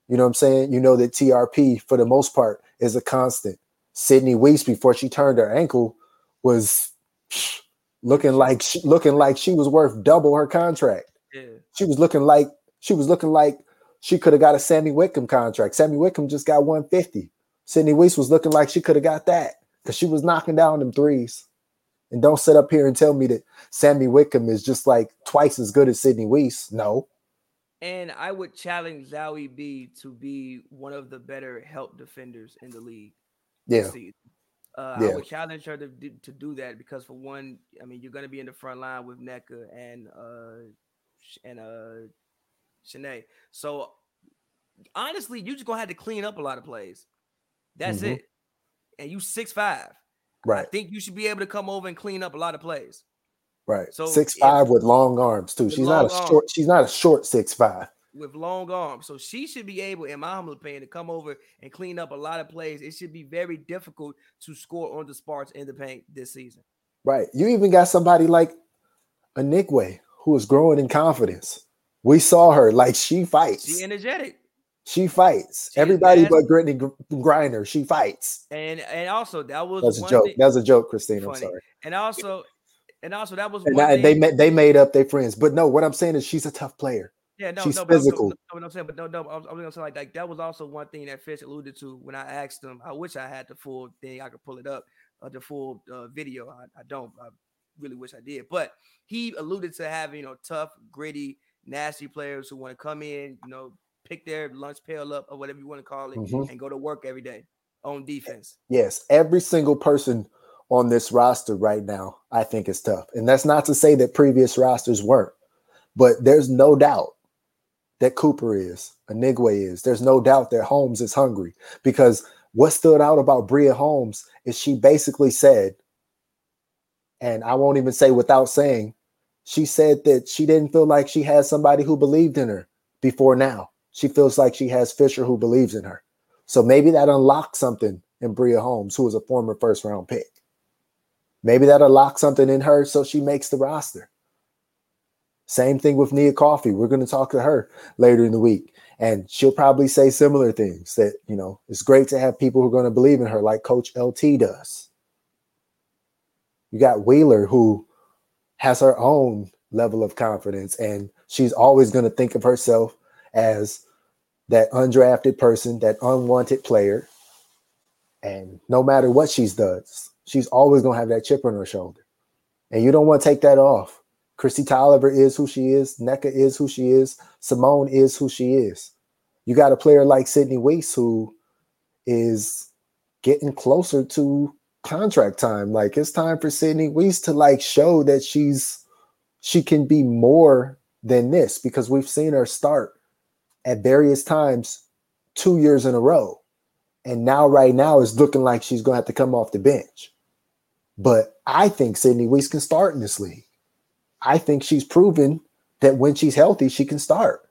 You know what I'm saying? You know that TRP for the most part is a constant. Sydney Wiese before she turned her ankle was looking like she, looking like she was worth double her contract. Yeah. She was looking like she was looking like she could have got a Sammy Whitcomb contract. Sammy Whitcomb just got 150. Sydney Wiese was looking like she could have got that because she was knocking down them threes. And don't sit up here and tell me that Sammy Whitcomb is just like twice as good as Sydney Wiese. No, and I would challenge Zahui B to be one of the better help defenders in the league. Yeah. Uh, yeah. I would challenge her to do, to do that because for one, I mean, you're going to be in the front line with Nneka and uh and uh Chiney. So honestly, you just gonna have to clean up a lot of plays. That's mm-hmm. it. And you six five. Right. I think you should be able to come over and clean up a lot of plays. Right. So six five with long arms too. She's not a arms. short. She's not a short six five. With long arms, so she should be able, in my humble opinion, to come over and clean up a lot of plays. It should be very difficult to score on the Sparks in the paint this season. Right. You even got somebody like Anigwe who is growing in confidence. We saw her like she fights. She energetic. She fights. She's Everybody but Brittney Griner, she fights. And and also that was that's a joke. Thing. That's a joke, Kristine. I'm sorry. And also, and also that was and I, they made they made up their friends. But no, what I'm saying is she's a tough player. Yeah, no, she's no, physical. But I'm, no, I'm saying, but no, no, I was, I was, gonna say like, like that was also one thing that Fish alluded to when I asked him. I wish I had the full thing. I could pull it up, uh, the full uh, video. I, I don't. I really wish I did. But he alluded to having you know tough, gritty, nasty players who want to come in, you know, pick their lunch pail up or whatever you want to call it, mm-hmm. and go to work every day on defense. Yes, every single person on this roster right now, I think is tough. And that's not to say that previous rosters weren't, but there's no doubt that Cooper is, Anigwe is. There's no doubt that Holmes is hungry because what stood out about Bria Holmes is she basically said, and I won't even say without saying, she said that she didn't feel like she had somebody who believed in her before now. She feels like she has Fisher who believes in her. So maybe that unlocks something in Bria Holmes, who was a former first round pick. Maybe that unlocks something in her so she makes the roster. Same thing with Nia Coffey. We're going to talk to her later in the week. And she'll probably say similar things that, you know, it's great to have people who are going to believe in her, like Coach LT does. You got Wheeler, who has her own level of confidence, and she's always going to think of herself as that undrafted person, that unwanted player. And no matter what she's does, she's always going to have that chip on her shoulder. And you don't want to take that off. Kristi Toliver is who she is. Nneka is who she is. Seimone is who she is. You got a player like Sydney Wiese who is getting closer to contract time. Like it's time for Sydney Wiese to like show that she's she can be more than this because we've seen her start at various times two years in a row. And now, right now, it's looking like she's going to have to come off the bench. But I think Sydney Wiese can start in this league. I think she's proven that when she's healthy, she can start.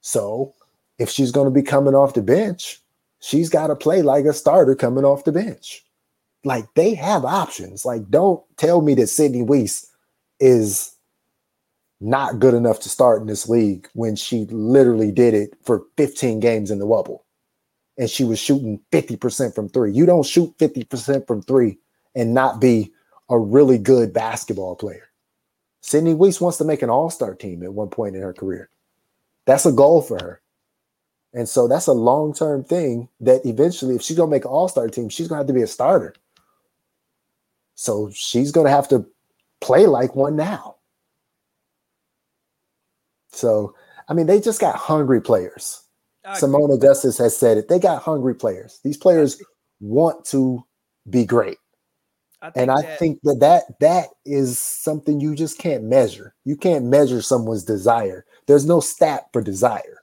So if she's going to be coming off the bench, she's got to play like a starter coming off the bench. Like they have options. Like, don't tell me that Sydney Wiese is not good enough to start in this league when she literally did it for 15 games in the wubble and she was shooting 50% from three. You don't shoot 50% from three and not be a really good basketball player. Sydney Wiese wants to make an all star team at one point in her career. That's a goal for her. And so that's a long term thing that eventually, if she's going to make an all star team, she's going to have to be a starter. So she's going to have to play like one now. So, I mean, they just got hungry players. Seimone Augustus has said it. They got hungry players. These players want to be great. I and I that, think that, that that is something you just can't measure. You can't measure someone's desire. There's no stat for desire.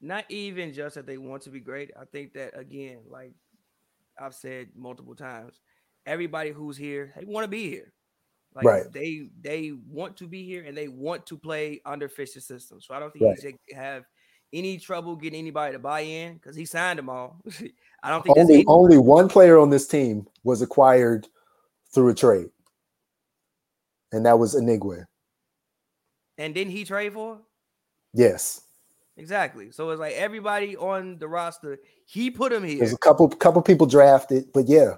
Not even just that they want to be great. I think that again, like I've said multiple times, everybody who's here, they want to be here. Like right. they they want to be here and they want to play under Fisher's system. So I don't think right. he's have any trouble getting anybody to buy in because he signed them all. I don't think only only one player on this team was acquired through a trade, and that was Anigwe. And didn't he trade for? Yes. Exactly. So it's like everybody on the roster, he put him here. There's a couple couple people drafted, but yeah,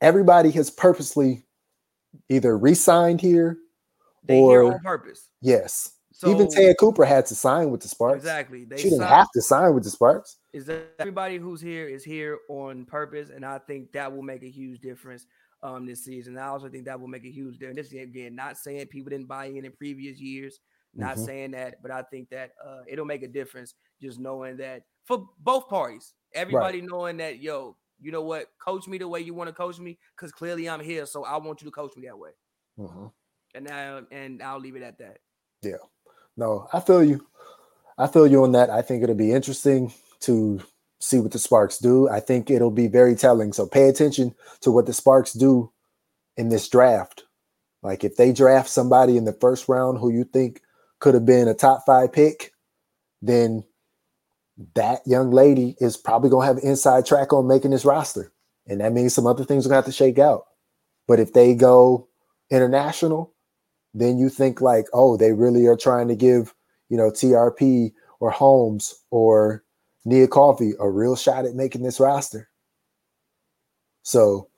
everybody has purposely either re-signed here they or here on purpose. Yes. So, Even Te'a Cooper had to sign with the Sparks. Exactly. They she didn't have to sign with the Sparks. Is that everybody who's here is here on purpose, and I think that will make a huge difference um, this season. I also think that will make a huge difference. This again, not saying people didn't buy in in previous years, not mm-hmm. saying that, but I think that uh, it'll make a difference just knowing that for both parties, everybody right. knowing that yo, you know what, coach me the way you want to coach me, because clearly I'm here, so I want you to coach me that way. Mm-hmm. And now, and I'll leave it at that. Yeah, no, I feel you. I feel you on that. I think it'll be interesting to see what the Sparks do. I think it'll be very telling. So pay attention to what the Sparks do in this draft. Like if they draft somebody in the first round who you think could have been a top five pick, then that young lady is probably going to have inside track on making this roster. And that means some other things are going to have to shake out. But if they go international, then you think like, oh, they really are trying to give, you know, TRP or Holmes or Nia Coffey a real shot at making this roster. So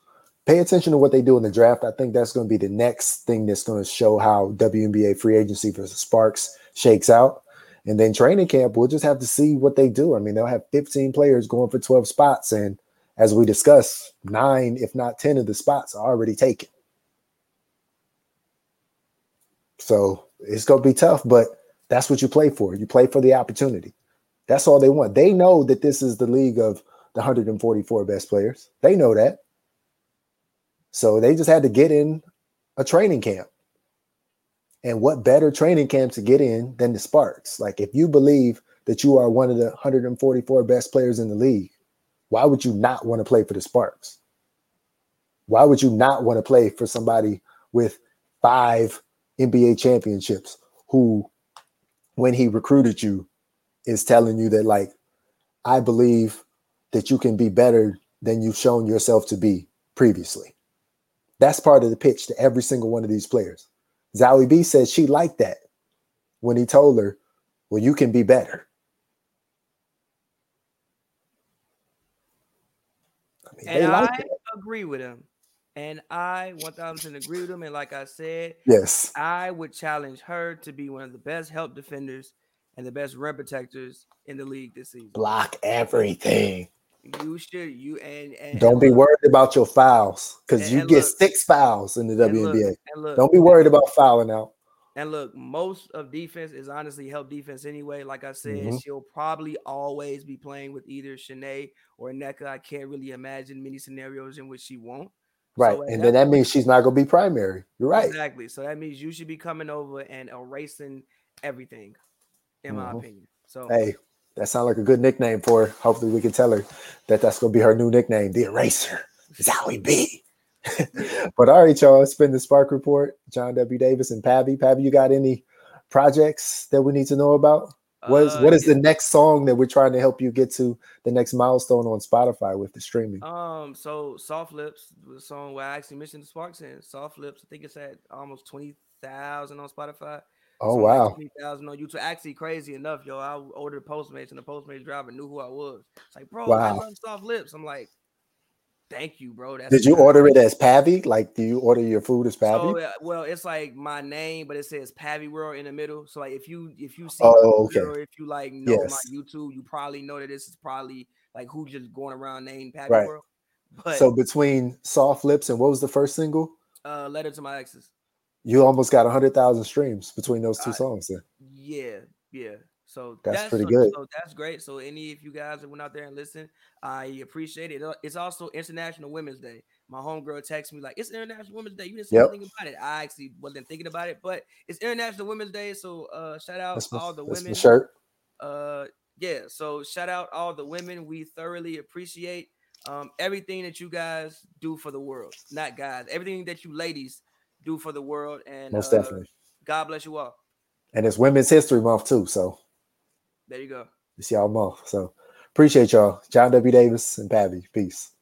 pay attention to what they do in the draft. I think that's going to be the next thing that's going to show how WNBA free agency for Sparks shakes out. And then training camp, we'll just have to see what they do. I mean, they'll have 15 players going for 12 spots. And as we discussed, nine, if not 10 of the spots are already taken. So it's going to be tough, but that's what you play for. You play for the opportunity. That's all they want. They know that this is the league of the 144 best players. They know that. So they just had to get in a training camp. And what better training camp to get in than the Sparks? Like, if you believe that you are one of the 144 best players in the league, why would you not want to play for the Sparks? Why would you not want to play for somebody with five NBA championships who, when he recruited you, is telling you that, like, I believe that you can be better than you've shown yourself to be previously? That's part of the pitch to every single one of these players. Zahui B said she liked that when he told her, Well, you can be better. I mean, and I agree with him. And I 1000 agree with him. And like I said, yes, I would challenge her to be one of the best help defenders and the best rim protectors in the league this season. Block everything. You should you and, and don't and be look, worried about your fouls because you get look, six fouls in the WNBA. Look, don't be worried about fouling out. And look, most of defense is honestly help defense anyway. Like I said, mm-hmm. she'll probably always be playing with either Chiney or Nneka. I can't really imagine many scenarios in which she won't. Right. So and then that means she's not going to be primary. You're right. Exactly. So that means you should be coming over and erasing everything, in mm-hmm. my opinion. So, hey, that sounds like a good nickname for her. Hopefully, we can tell her that that's going to be her new nickname, the Eraser. Zahui B. but all right, y'all. It's been the Spark Report. John W. Davis and Pavy. Pavy, you got any projects that we need to know about? What is uh, what is yeah. the next song that we're trying to help you get to the next milestone on Spotify with the streaming? Um, so Soft Lips, the song where I actually mentioned the Sparks in Soft Lips. I think it's at almost twenty thousand on Spotify. Oh wow, twenty thousand on YouTube. Actually, crazy enough, yo. I ordered Postmates and the Postmates driver knew who I was. It's like, bro, wow. I love Soft Lips. I'm like, thank you, bro. That's Did you order it as Pavy? Like, do you order your food as Pavy? So, uh, well, it's like my name, but it says Pavy World in the middle. So, like, if you if you see oh, okay. or if you like know yes. my YouTube, you probably know that this is probably like who just going around named Pavy right. World. But so between Soft Lips and what was the first single? Uh, Letter to My Exes you almost got a hundred thousand streams between those two songs. Then. Yeah, yeah. So that's, that's pretty so, good. So that's great. So any of you guys that went out there and listened, I appreciate it. It's also International Women's Day. My homegirl texted me like, "It's International Women's Day." You didn't say yep. anything about it. I actually wasn't thinking about it, but it's International Women's Day. So uh, shout out that's all the women. Shirt. Uh, yeah. So shout out all the women. We thoroughly appreciate um everything that you guys do for the world. Not guys, everything that you ladies do for the world. And most uh, definitely, God bless you all. And it's Women's History Month too, so there you go. It's y'all month. So appreciate y'all, John W. Davis and Pavy. Peace.